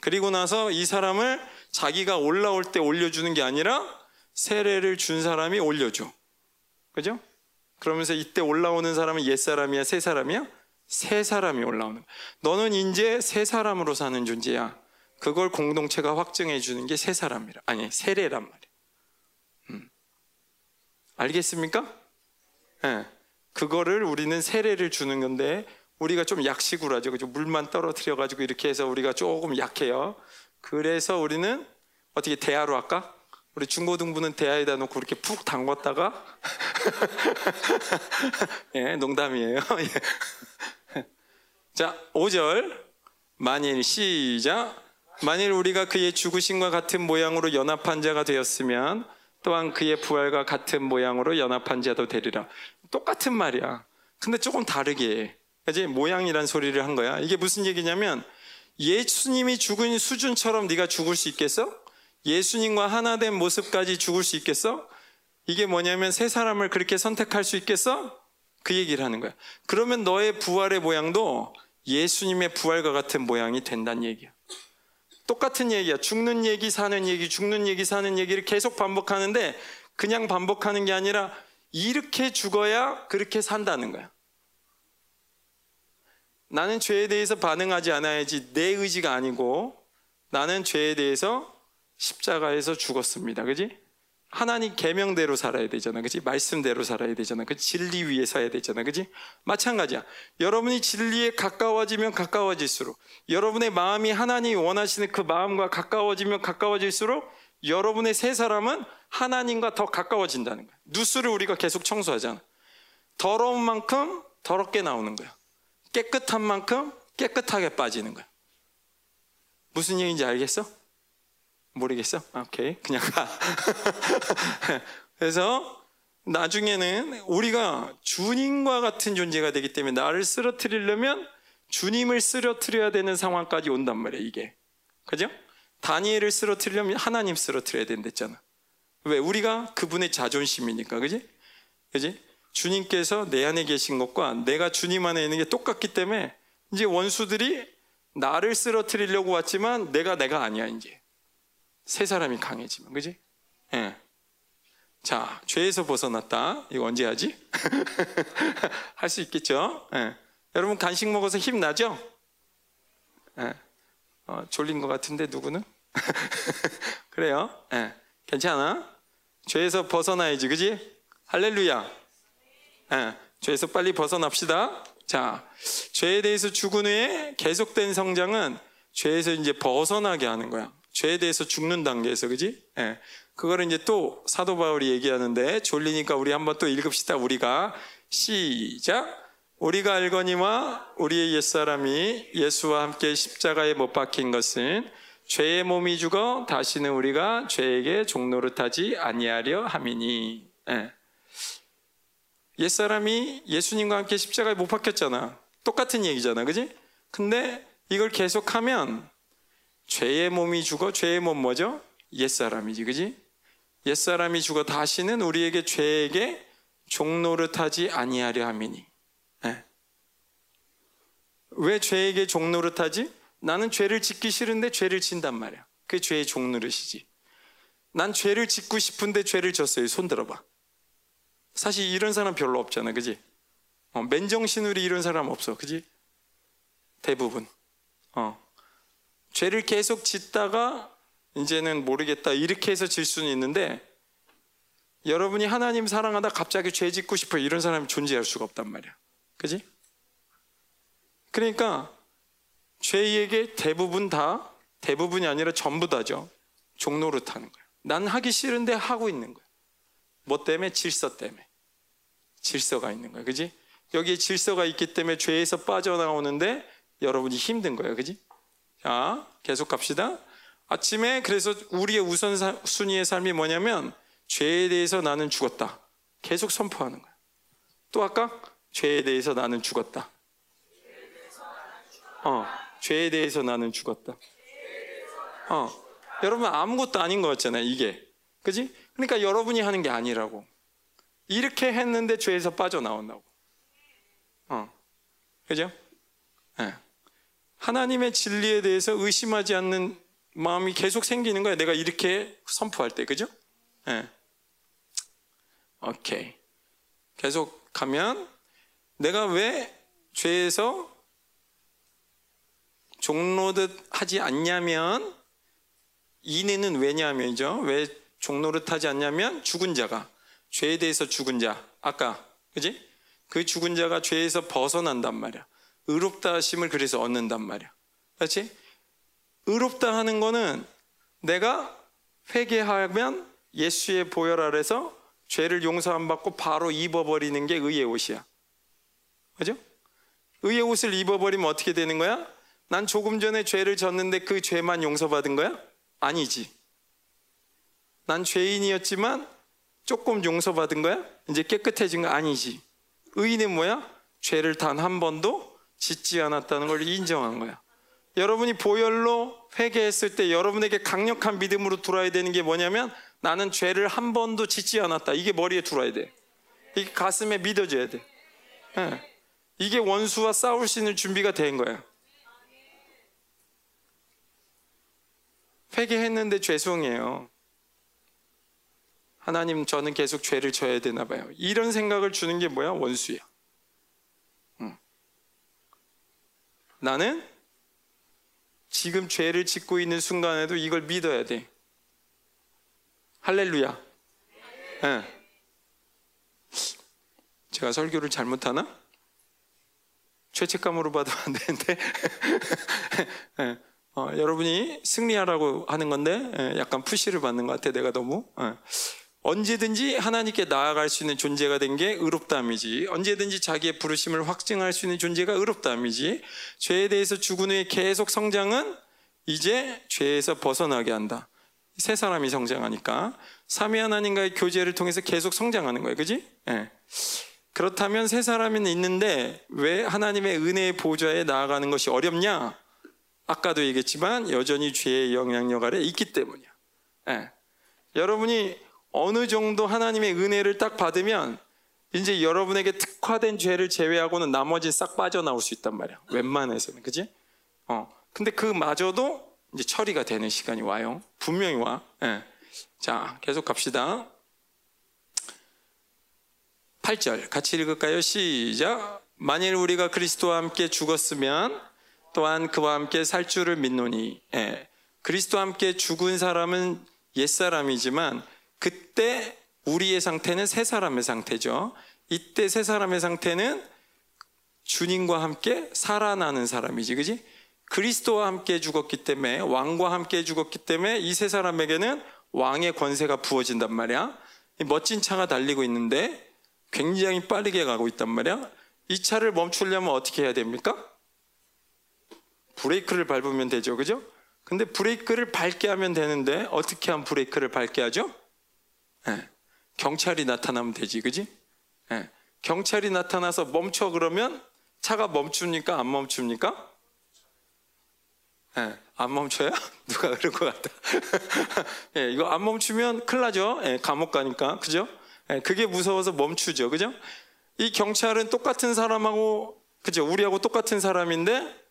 [SPEAKER 1] 그리고 나서 이 사람을 자기가 올라올 때 올려주는 게 아니라 세례를 준 사람이 올려줘. 그죠? 그러면서 이때 올라오는 사람은 옛 사람이야, 새 사람이야? 새 사람이 올라오는 거야. 너는 이제 새 사람으로 사는 존재야. 그걸 공동체가 확증해 주는 게 새 사람이라. 아니, 세례란 말이야. 음. 알겠습니까? 예. 네. 그거를 우리는 세례를 주는 건데 우리가 좀 약식으로 하죠. 그죠? 물만 떨어뜨려 가지고 이렇게 해서 우리가 조금 약해요. 그래서 우리는 어떻게 대하로 할까? 우리 중고등부는 대하에다 놓고 이렇게 푹 담궜다가 예, 농담이에요. 예. 자, 5절. 만일 시작. 만일 우리가 그의 죽으심과 같은 모양으로 연합한 자가 되었으면 또한 그의 부활과 같은 모양으로 연합한 자도 되리라. 똑같은 말이야. 근데 조금 다르게 그지 모양이란 소리를 한 거야. 이게 무슨 얘기냐면 예수님이 죽은 수준처럼 네가 죽을 수 있겠어? 예수님과 하나 된 모습까지 죽을 수 있겠어? 이게 뭐냐면 새 사람을 그렇게 선택할 수 있겠어? 그 얘기를 하는 거야. 그러면 너의 부활의 모양도 예수님의 부활과 같은 모양이 된다는 얘기야. 똑같은 얘기야. 죽는 얘기, 사는 얘기, 죽는 얘기, 사는 얘기를 계속 반복하는데 그냥 반복하는 게 아니라 이렇게 죽어야 그렇게 산다는 거야. 나는 죄에 대해서 반응하지 않아야지 내 의지가 아니고 나는 죄에 대해서 십자가에서 죽었습니다. 그지? 하나님 계명대로 살아야 되잖아. 그지? 말씀대로 살아야 되잖아. 그 진리 위에 서야 되잖아. 그지? 마찬가지야. 여러분이 진리에 가까워지면 가까워질수록 여러분의 마음이 하나님이 원하시는 그 마음과 가까워지면 가까워질수록 여러분의 새 사람은 하나님과 더 가까워진다는 거야. 누수를 우리가 계속 청소하잖아. 더러운 만큼 더럽게 나오는 거야. 깨끗한 만큼 깨끗하게 빠지는 거야. 무슨 얘기인지 알겠어? 모르겠어? 아, 오케이. 그냥 가. 그래서 나중에는 우리가 주님과 같은 존재가 되기 때문에 나를 쓰러뜨리려면 주님을 쓰러뜨려야 되는 상황까지 온단 말이야, 이게. 그죠? 다니엘을 쓰러뜨리려면 하나님 쓰러뜨려야 된댔잖아. 왜? 우리가 그분의 자존심이니까, 그지? 그지? 주님께서 내 안에 계신 것과 내가 주님 안에 있는 게 똑같기 때문에 이제 원수들이 나를 쓰러뜨리려고 왔지만 내가 내가 아니야 이제 새 사람이 강해지면 그지? 예. 자 죄에서 벗어났다 이거 언제 하지? 할 수 있겠죠? 예. 여러분 간식 먹어서 힘 나죠? 예. 어, 졸린 것 같은데 누구는? 그래요? 예. 괜찮아? 죄에서 벗어나야지 그지? 할렐루야 예, 죄에서 빨리 벗어납시다. 자, 죄에 대해서 죽은 후에 계속된 성장은 죄에서 이제 벗어나게 하는 거야. 죄에 대해서 죽는 단계에서, 그지? 예. 그거를 이제 또 사도 바울이 얘기하는데 졸리니까 우리 한번 또 읽읍시다. 우리가 시작. 우리가 알거니와 우리의 옛사람이 예수와 함께 십자가에 못 박힌 것은 죄의 몸이 죽어 다시는 우리가 죄에게 종노릇하지 아니하려 함이니. 예. 옛사람이 예수님과 함께 십자가에 못 박혔잖아. 똑같은 얘기잖아. 그지? 근데 이걸 계속하면 죄의 몸이 죽어 죄의 몸 뭐죠? 옛사람이지. 그지? 옛사람이 죽어 다시는 우리에게 죄에게 종노릇하지 아니하려 함이니. 네. 왜 죄에게 종노릇하지? 나는 죄를 짓기 싫은데 죄를 진단 말이야. 그게 죄의 종노릇이지. 난 죄를 짓고 싶은데 죄를 졌어요. 손 들어봐. 사실 이런 사람 별로 없잖아, 그지? 어, 맨정신으로 이런 사람 없어, 그지? 대부분. 어. 죄를 계속 짓다가 이제는 모르겠다 이렇게 해서 질 수는 있는데 여러분이 하나님 사랑하다 갑자기 죄 짓고 싶어 이런 사람이 존재할 수가 없단 말이야. 그지? 그러니까 죄에게 대부분 다 대부분이 아니라 전부 다죠. 종로를 타는 거야. 난 하기 싫은데 하고 있는 거야. 뭐 때문에? 질서 때문에. 질서가 있는 거예요. 그지? 여기에 질서가 있기 때문에 죄에서 빠져나오는데 여러분이 힘든 거예요. 그지? 자, 계속 갑시다. 아침에 그래서 우리의 우선 순위의 삶이 뭐냐면 죄에 대해서 나는 죽었다. 계속 선포하는 거예요. 또 아까 죄에 대해서 나는 죽었다. 어, 죄에 대해서 나는 죽었다. 어, 여러분 아무것도 아닌 것 같잖아요. 이게. 그지? 그러니까 여러분이 하는 게 아니라고. 이렇게 했는데 죄에서 빠져 나온다고. 어. 그죠? 네. 하나님의 진리에 대해서 의심하지 않는 마음이 계속 생기는 거야. 내가 이렇게 선포할 때, 그죠? 예. 오케이. 계속 가면 내가 왜 죄에서 종로듯 하지 않냐면 이내는 왜냐면이죠. 왜 종로를 타지 않냐면 죽은 자가 죄에 대해서 죽은 자 아까 그지? 그 죽은 자가 죄에서 벗어난단 말이야. 의롭다 하심을 그래서 얻는단 말이야. 그렇지? 의롭다 하는 거는 내가 회개하면 예수의 보혈 아래서 죄를 용서 안 받고 바로 입어버리는 게 의의 옷이야. 그죠? 의의 옷을 입어버리면 어떻게 되는 거야? 난 조금 전에 죄를 졌는데 그 죄만 용서받은 거야? 아니지. 난 죄인이었지만 조금 용서받은 거야? 이제 깨끗해진 거 아니지. 의인은 뭐야? 죄를 단 한 번도 짓지 않았다는 걸 인정한 거야. 여러분이 보혈로 회개했을 때 여러분에게 강력한 믿음으로 들어야 되는 게 뭐냐면 나는 죄를 한 번도 짓지 않았다. 이게 머리에 들어야 돼. 이게 가슴에 믿어져야 돼. 네. 이게 원수와 싸울 수 있는 준비가 된 거야. 회개했는데 죄송해요. 하나님, 저는 계속 죄를 져야 되나 봐요. 이런 생각을 주는 게 뭐야? 원수야. 나는 지금 죄를 짓고 있는 순간에도 이걸 믿어야 돼. 할렐루야. 네. 제가 설교를 잘못하나? 죄책감으로 받으면 안 되는데. 네. 어, 여러분이 승리하라고 하는 건데 예, 약간 푸시를 받는 것 같아 내가 너무 예. 언제든지 하나님께 나아갈 수 있는 존재가 된 게 의롭다함이지 언제든지 자기의 부르심을 확증할 수 있는 존재가 의롭다함이지 죄에 대해서 죽은 후에 계속 성장은 이제 죄에서 벗어나게 한다 새 사람이 성장하니까 삼위 하나님과의 교제를 통해서 계속 성장하는 거예요 그지? 예. 그렇다면 새 사람은 있는데 왜 하나님의 은혜의 보좌에 나아가는 것이 어렵냐? 아까도 얘기했지만 여전히 죄의 영향력 아래 있기 때문이야. 예. 여러분이 어느 정도 하나님의 은혜를 딱 받으면 이제 여러분에게 특화된 죄를 제외하고는 나머지 싹 빠져나올 수 있단 말이야. 웬만해서는. 그지? 어. 근데 그 마저도 이제 처리가 되는 시간이 와요. 분명히 와. 예. 자, 계속 갑시다. 8절 같이 읽을까요? 시작. 만일 우리가 그리스도와 함께 죽었으면 또한 그와 함께 살 줄을 믿노니 예. 그리스도와 함께 죽은 사람은 옛사람이지만 그때 우리의 상태는 새 사람의 상태죠. 이때 새 사람의 상태는 주님과 함께 살아나는 사람이지, 그지? 그리스도와 함께 죽었기 때문에 왕과 함께 죽었기 때문에 이 세 사람에게는 왕의 권세가 부어진단 말이야. 멋진 차가 달리고 있는데 굉장히 빠르게 가고 있단 말이야. 이 차를 멈추려면 어떻게 해야 됩니까? 브레이크를 밟으면 되죠. 그죠? 근데 브레이크를 밟게 하면 되는데 어떻게 하면 브레이크를 밟게 하죠? 네. 경찰이 나타나면 되지. 그지? 네. 경찰이 나타나서 멈춰 그러면 차가 멈춥니까? 안 멈춥니까? 네. 안 멈춰요? 누가 그럴 것 같다. 예, 이거 안 멈추면 큰일 나죠. 예, 감옥 가니까. 그죠? 예, 그게 무서워서 멈추죠. 그죠? 이 경찰은 똑같은 사람하고, 그죠? 우리하고 똑같은 사람인데,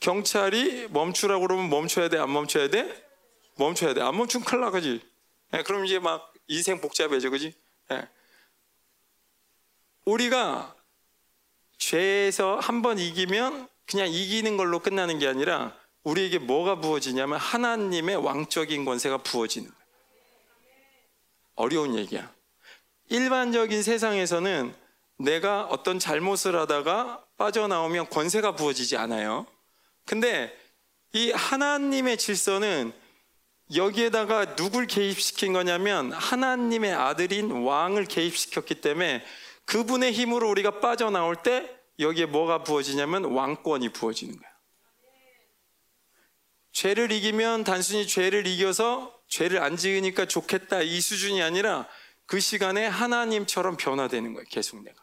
[SPEAKER 1] 경찰이 멈추라고 그러면 멈춰야 돼? 안 멈춰야 돼? 멈춰야 돼. 안 멈추면 큰일 나가지. 예, 그럼 이제 막 인생 복잡해져. 그지? 예. 우리가 죄에서 한 번 이기면 그냥 이기는 걸로 끝나는 게 아니라 우리에게 뭐가 부어지냐면 하나님의 왕적인 권세가 부어지는. 어려운 얘기야. 일반적인 세상에서는 내가 어떤 잘못을 하다가 빠져나오면 권세가 부어지지 않아요. 근데 이 하나님의 질서는 여기에다가 누굴 개입시킨 거냐면 하나님의 아들인 왕을 개입시켰기 때문에 그분의 힘으로 우리가 빠져나올 때 여기에 뭐가 부어지냐면 왕권이 부어지는 거야. 죄를 이기면 단순히 죄를 이겨서 죄를 안 지으니까 좋겠다 이 수준이 아니라 그 시간에 하나님처럼 변화되는 거예요. 계속 내가.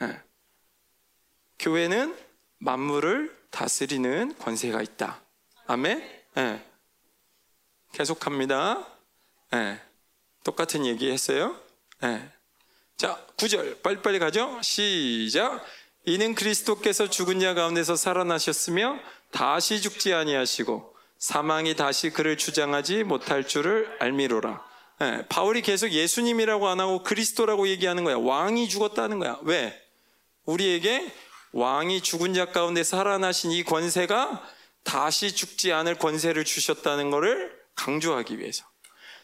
[SPEAKER 1] 네. 교회는 만물을 다스리는 권세가 있다. 아멘? 네. 계속합니다. 네. 똑같은 얘기 했어요. 네. 자, 9절. 빨리빨리 가죠? 시작. 이는 그리스도께서 죽은 자 가운데서 살아나셨으며 다시 죽지 아니하시고 사망이 다시 그를 주장하지 못할 줄을 알미로라. 예, 바울이 계속 예수님이라고 안 하고 그리스도라고 얘기하는 거야. 왕이 죽었다는 거야. 왜? 우리에게 왕이 죽은 자 가운데 살아나신 이 권세가 다시 죽지 않을 권세를 주셨다는 것을 강조하기 위해서.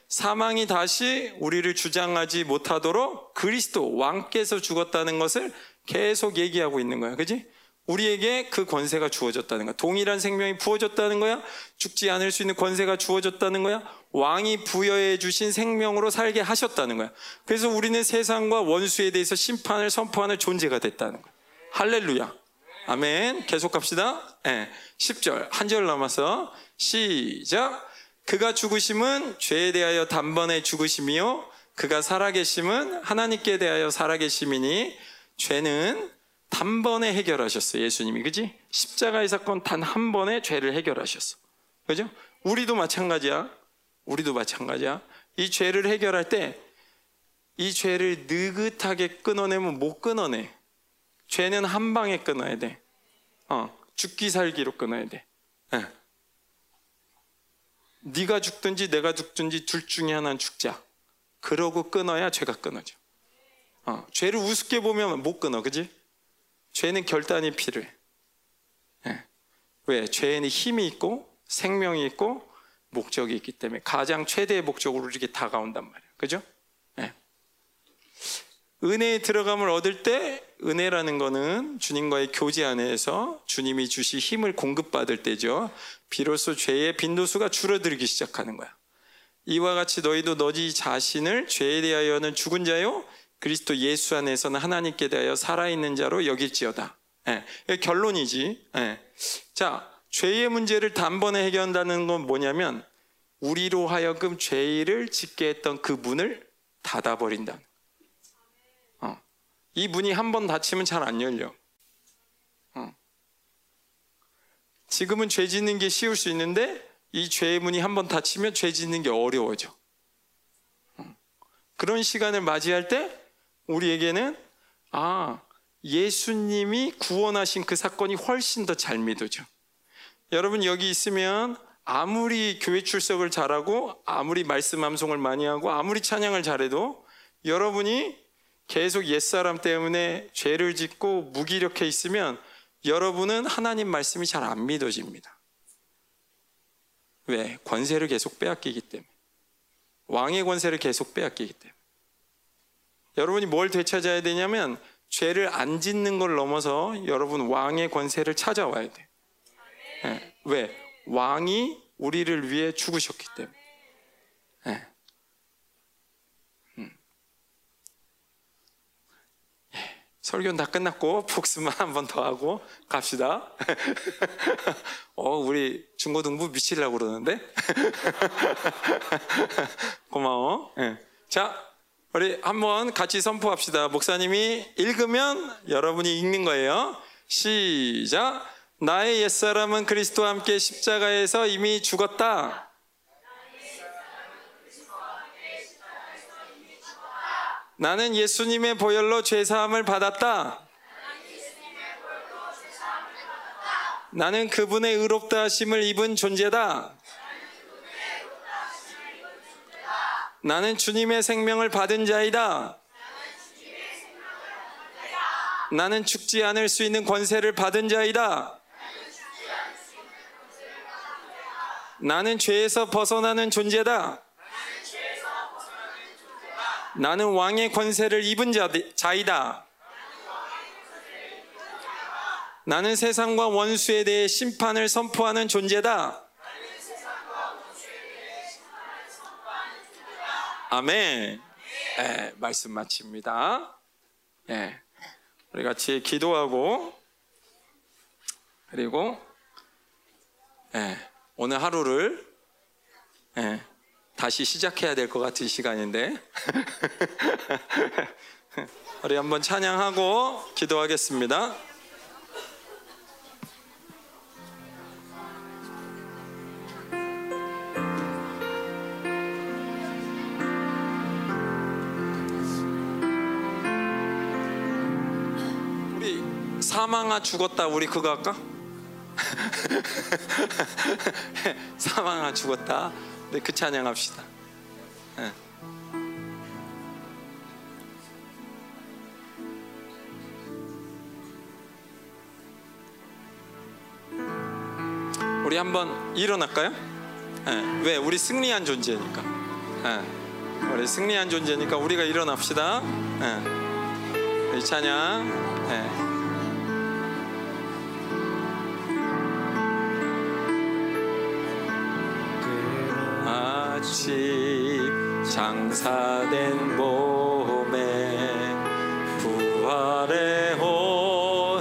[SPEAKER 1] 사망이 다시 우리를 주장하지 못하도록 그리스도 왕께서 죽었다는 것을 계속 얘기하고 있는 거야. 그지? 우리에게 그 권세가 주어졌다는 거야. 동일한 생명이 부어졌다는 거야. 죽지 않을 수 있는 권세가 주어졌다는 거야. 왕이 부여해 주신 생명으로 살게 하셨다는 거야. 그래서 우리는 세상과 원수에 대해서 심판을 선포하는 존재가 됐다는 거야. 할렐루야. 아멘. 계속 갑시다. 네. 10절. 한 절 남아서 시작. 그가 죽으심은 죄에 대하여 단번에 죽으심이요. 그가 살아계심은 하나님께 대하여 살아계심이니 죄는 단번에 해결하셨어. 예수님이. 그지? 십자가의 사건 단 한 번에 죄를 해결하셨어. 그죠? 우리도 마찬가지야. 우리도 마찬가지야. 이 죄를 해결할 때 이 죄를 느긋하게 끊어내면 못 끊어내. 죄는 한 방에 끊어야 돼. 어, 죽기 살기로 끊어야 돼. 네. 네가 죽든지 내가 죽든지 둘 중에 하나는 죽자. 그러고 끊어야 죄가 끊어져. 어, 죄를 우습게 보면 못 끊어, 그지? 죄는 결단이 필요해. 네. 왜? 죄에는 힘이 있고 생명이 있고 목적이 있기 때문에 가장 최대의 목적으로 이렇게 다가온단 말이에요. 그죠? 네. 은혜에 들어감을 얻을 때 은혜라는 거는 주님과의 교제 안에서 주님이 주시 힘을 공급받을 때죠. 비로소 죄의 빈도수가 줄어들기 시작하는 거야. 이와 같이 너희도 너희 자신을 죄에 대하여는 죽은 자요 그리스도 예수 안에서는 하나님께 대하여 살아있는 자로 여길지어다. 네. 결론이지. 네. 자, 죄의 문제를 단번에 해결한다는 건 뭐냐면 우리로 하여금 죄를 짓게 했던 그 문을 닫아버린다. 어. 이 문이 한 번 닫히면 잘 안 열려. 어. 지금은 죄 짓는 게 쉬울 수 있는데 이 죄의 문이 한 번 닫히면 죄 짓는 게 어려워져. 어. 그런 시간을 맞이할 때 우리에게는 아 예수님이 구원하신 그 사건이 훨씬 더 잘 믿어져. 여러분 여기 있으면 아무리 교회 출석을 잘하고 아무리 말씀 암송을 많이 하고 아무리 찬양을 잘해도 여러분이 계속 옛사람 때문에 죄를 짓고 무기력해 있으면 여러분은 하나님 말씀이 잘 안 믿어집니다. 왜? 권세를 계속 빼앗기기 때문에. 왕의 권세를 계속 빼앗기기 때문에. 여러분이 뭘 되찾아야 되냐면 죄를 안 짓는 걸 넘어서 여러분 왕의 권세를 찾아와야 돼. 네. 왜? 왕이 우리를 위해 죽으셨기 때문에. 네. 음. 예. 설교는 다 끝났고 복습만 한 번 더 하고 갑시다. 어, 우리 중고등부 미치려고 그러는데. 고마워. 네. 자, 우리 한번 같이 선포합시다. 목사님이 읽으면 여러분이 읽는 거예요. 시작. 나의 옛사람은 그리스도와 함께 십자가에서 이미 죽었다. 나는 예수님의 보혈로 죄사함을 받았다. 나는 그분의 의롭다 하심을 입은 존재다. 나는 주님의 생명을 받은 자이다. 나는 죽지 않을 수 있는 권세를 받은 자이다. 나는 죄에서 벗어나는 존재다. 나는 왕의 권세를 입은 자이다. 나는 세상과 원수에 대해 심판을 선포하는 존재다. 아멘. 네, 말씀 마칩니다. 네, 우리 같이 기도하고 그리고 네, 오늘 하루를 네, 다시 시작해야 될 것 같은 시간인데 우리 한번 찬양하고 기도하겠습니다. 우리 사망아 죽었다 우리 그거 할까? 사망아 죽었다. 네, 그 찬양합시다. 네. 우리 한번 일어날까요? 네. 왜? 우리 승리한 존재니까. 네. 우리 승리한 존재니까 우리가 일어납시다. 네. 이 찬양. 네. 것이 장사된 몸에 부활의 호흡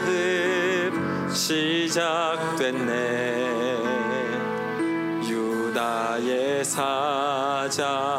[SPEAKER 1] 시작됐네. 유다의 사자.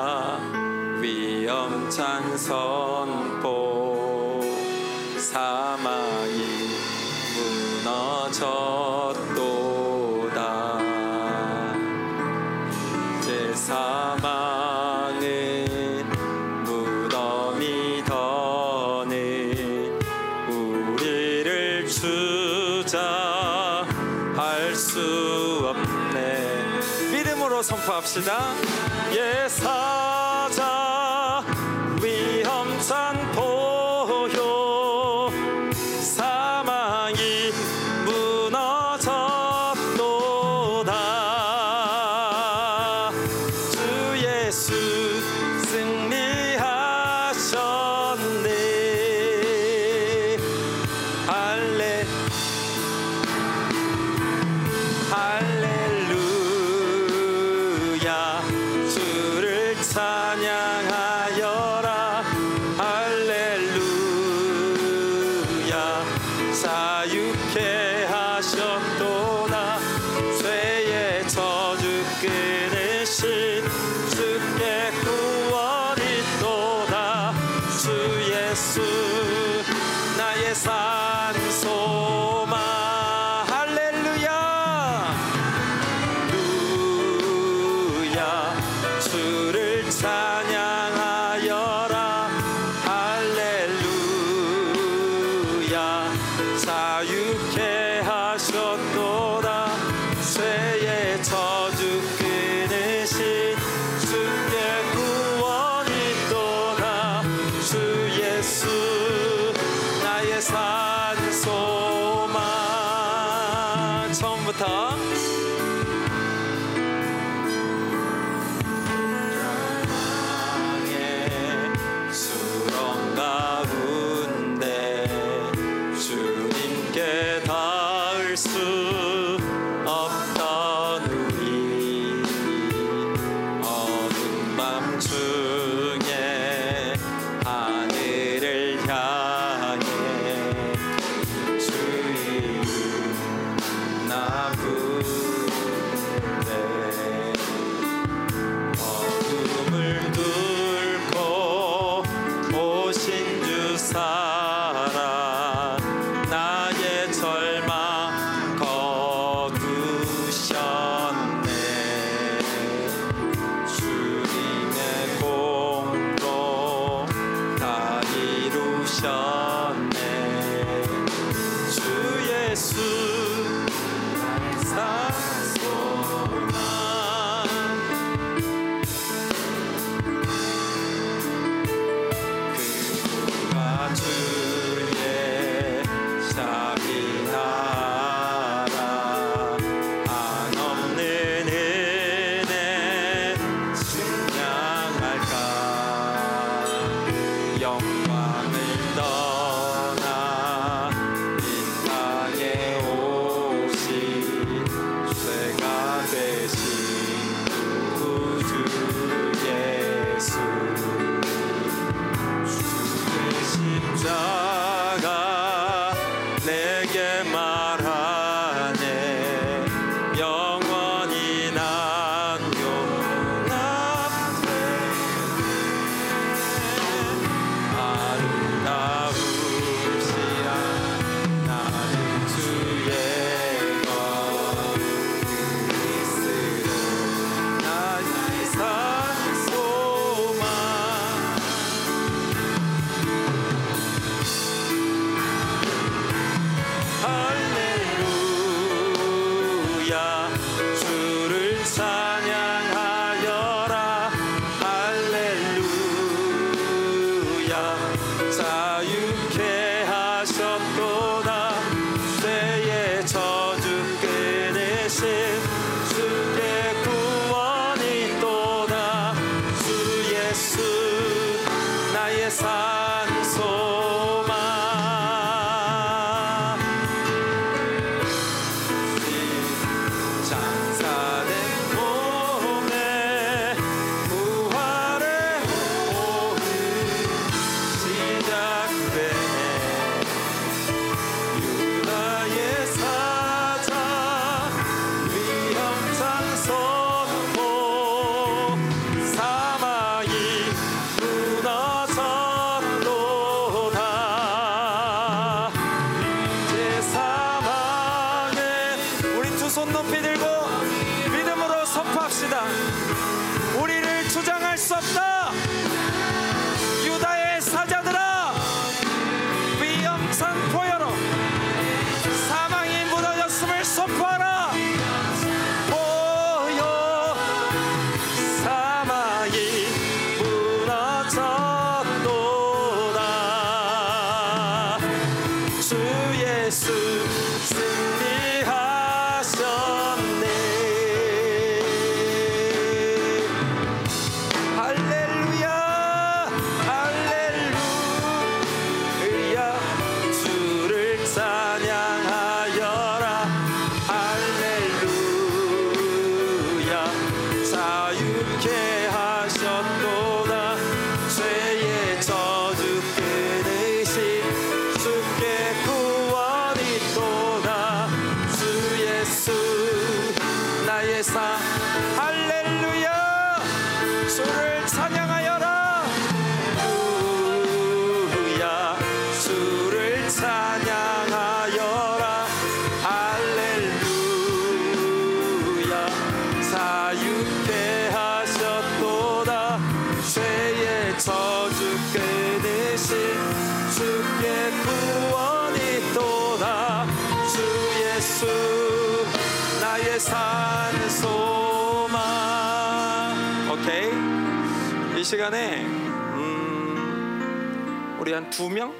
[SPEAKER 1] 두 명?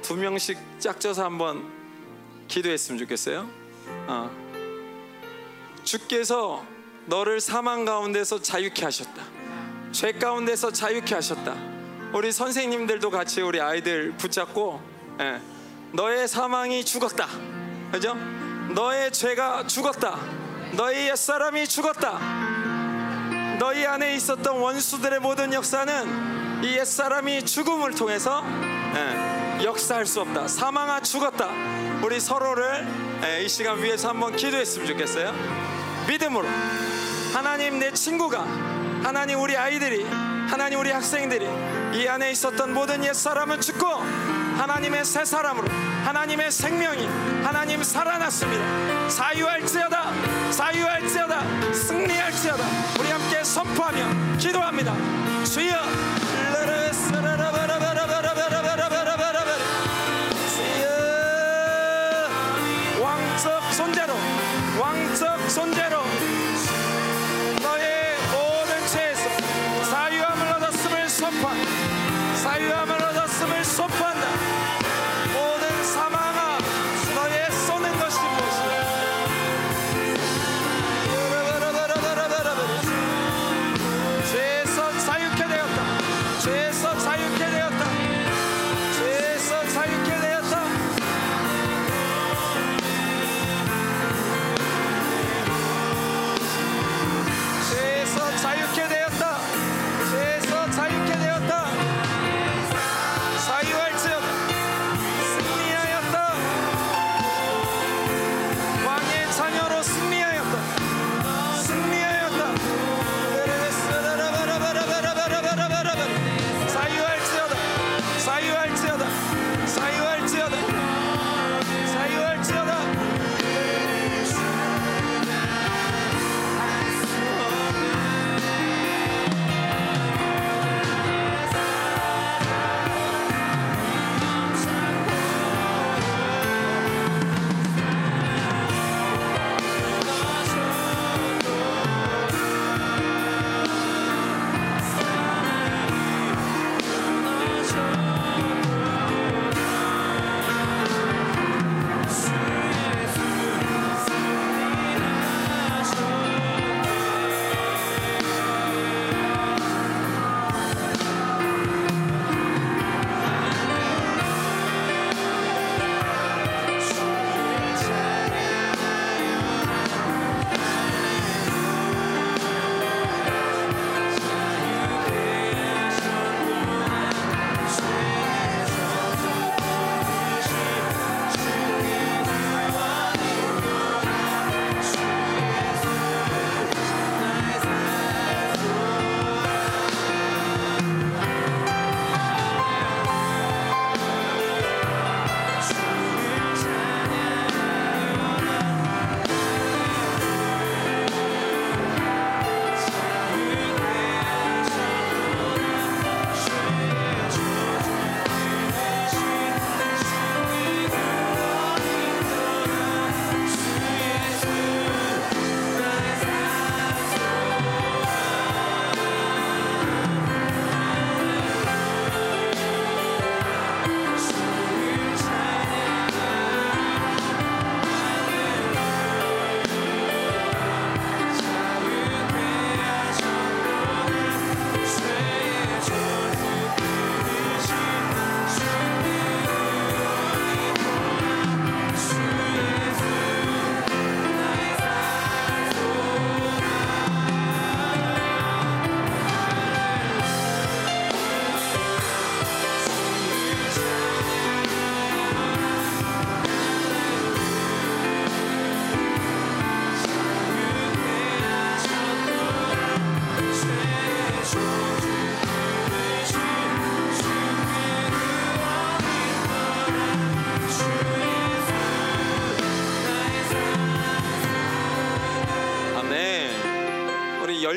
[SPEAKER 1] 두 명씩 짝져서 한번 기도했으면 좋겠어요. 어. 주께서 너를 사망 가운데서 자유케 하셨다. 죄 가운데서 자유케 하셨다. 우리 선생님들도 같이 우리 아이들 붙잡고 예, 너의 사망이 죽었다. 그죠? 너의 죄가 죽었다. 너의 옛사람이 죽었다. 너희 안에 있었던 원수들의 모든 역사는 이 옛사람이 죽음을 통해서 예, 역사할 수 없다. 사망아 죽었다. 우리 서로를 예, 이 시간 위해서 한번 기도했으면 좋겠어요. 믿음으로 하나님 내 친구가 하나님 우리 아이들이 하나님 우리 학생들이 이 안에 있었던 모든 옛사람은 죽고 하나님의 새 사람으로 하나님의 생명이 하나님 살아났습니다 자유할지어다 자유할지어다 승리할지어다 우리 함께 선포하며 기도합니다 주여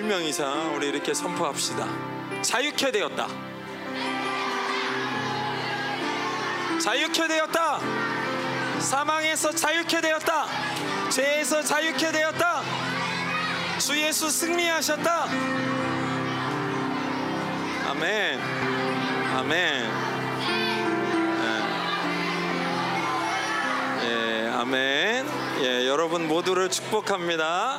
[SPEAKER 1] 10명 이상 우리 이렇게 선포합시다. 자유케 되었다. 자유케 되었다. 사망에서 자유케 되었다. 죄에서 자유케 되었다. 주 예수 승리하셨다. 아멘. 아멘. 예, 예, 아멘. 예, 여러분 모두를 축복합니다.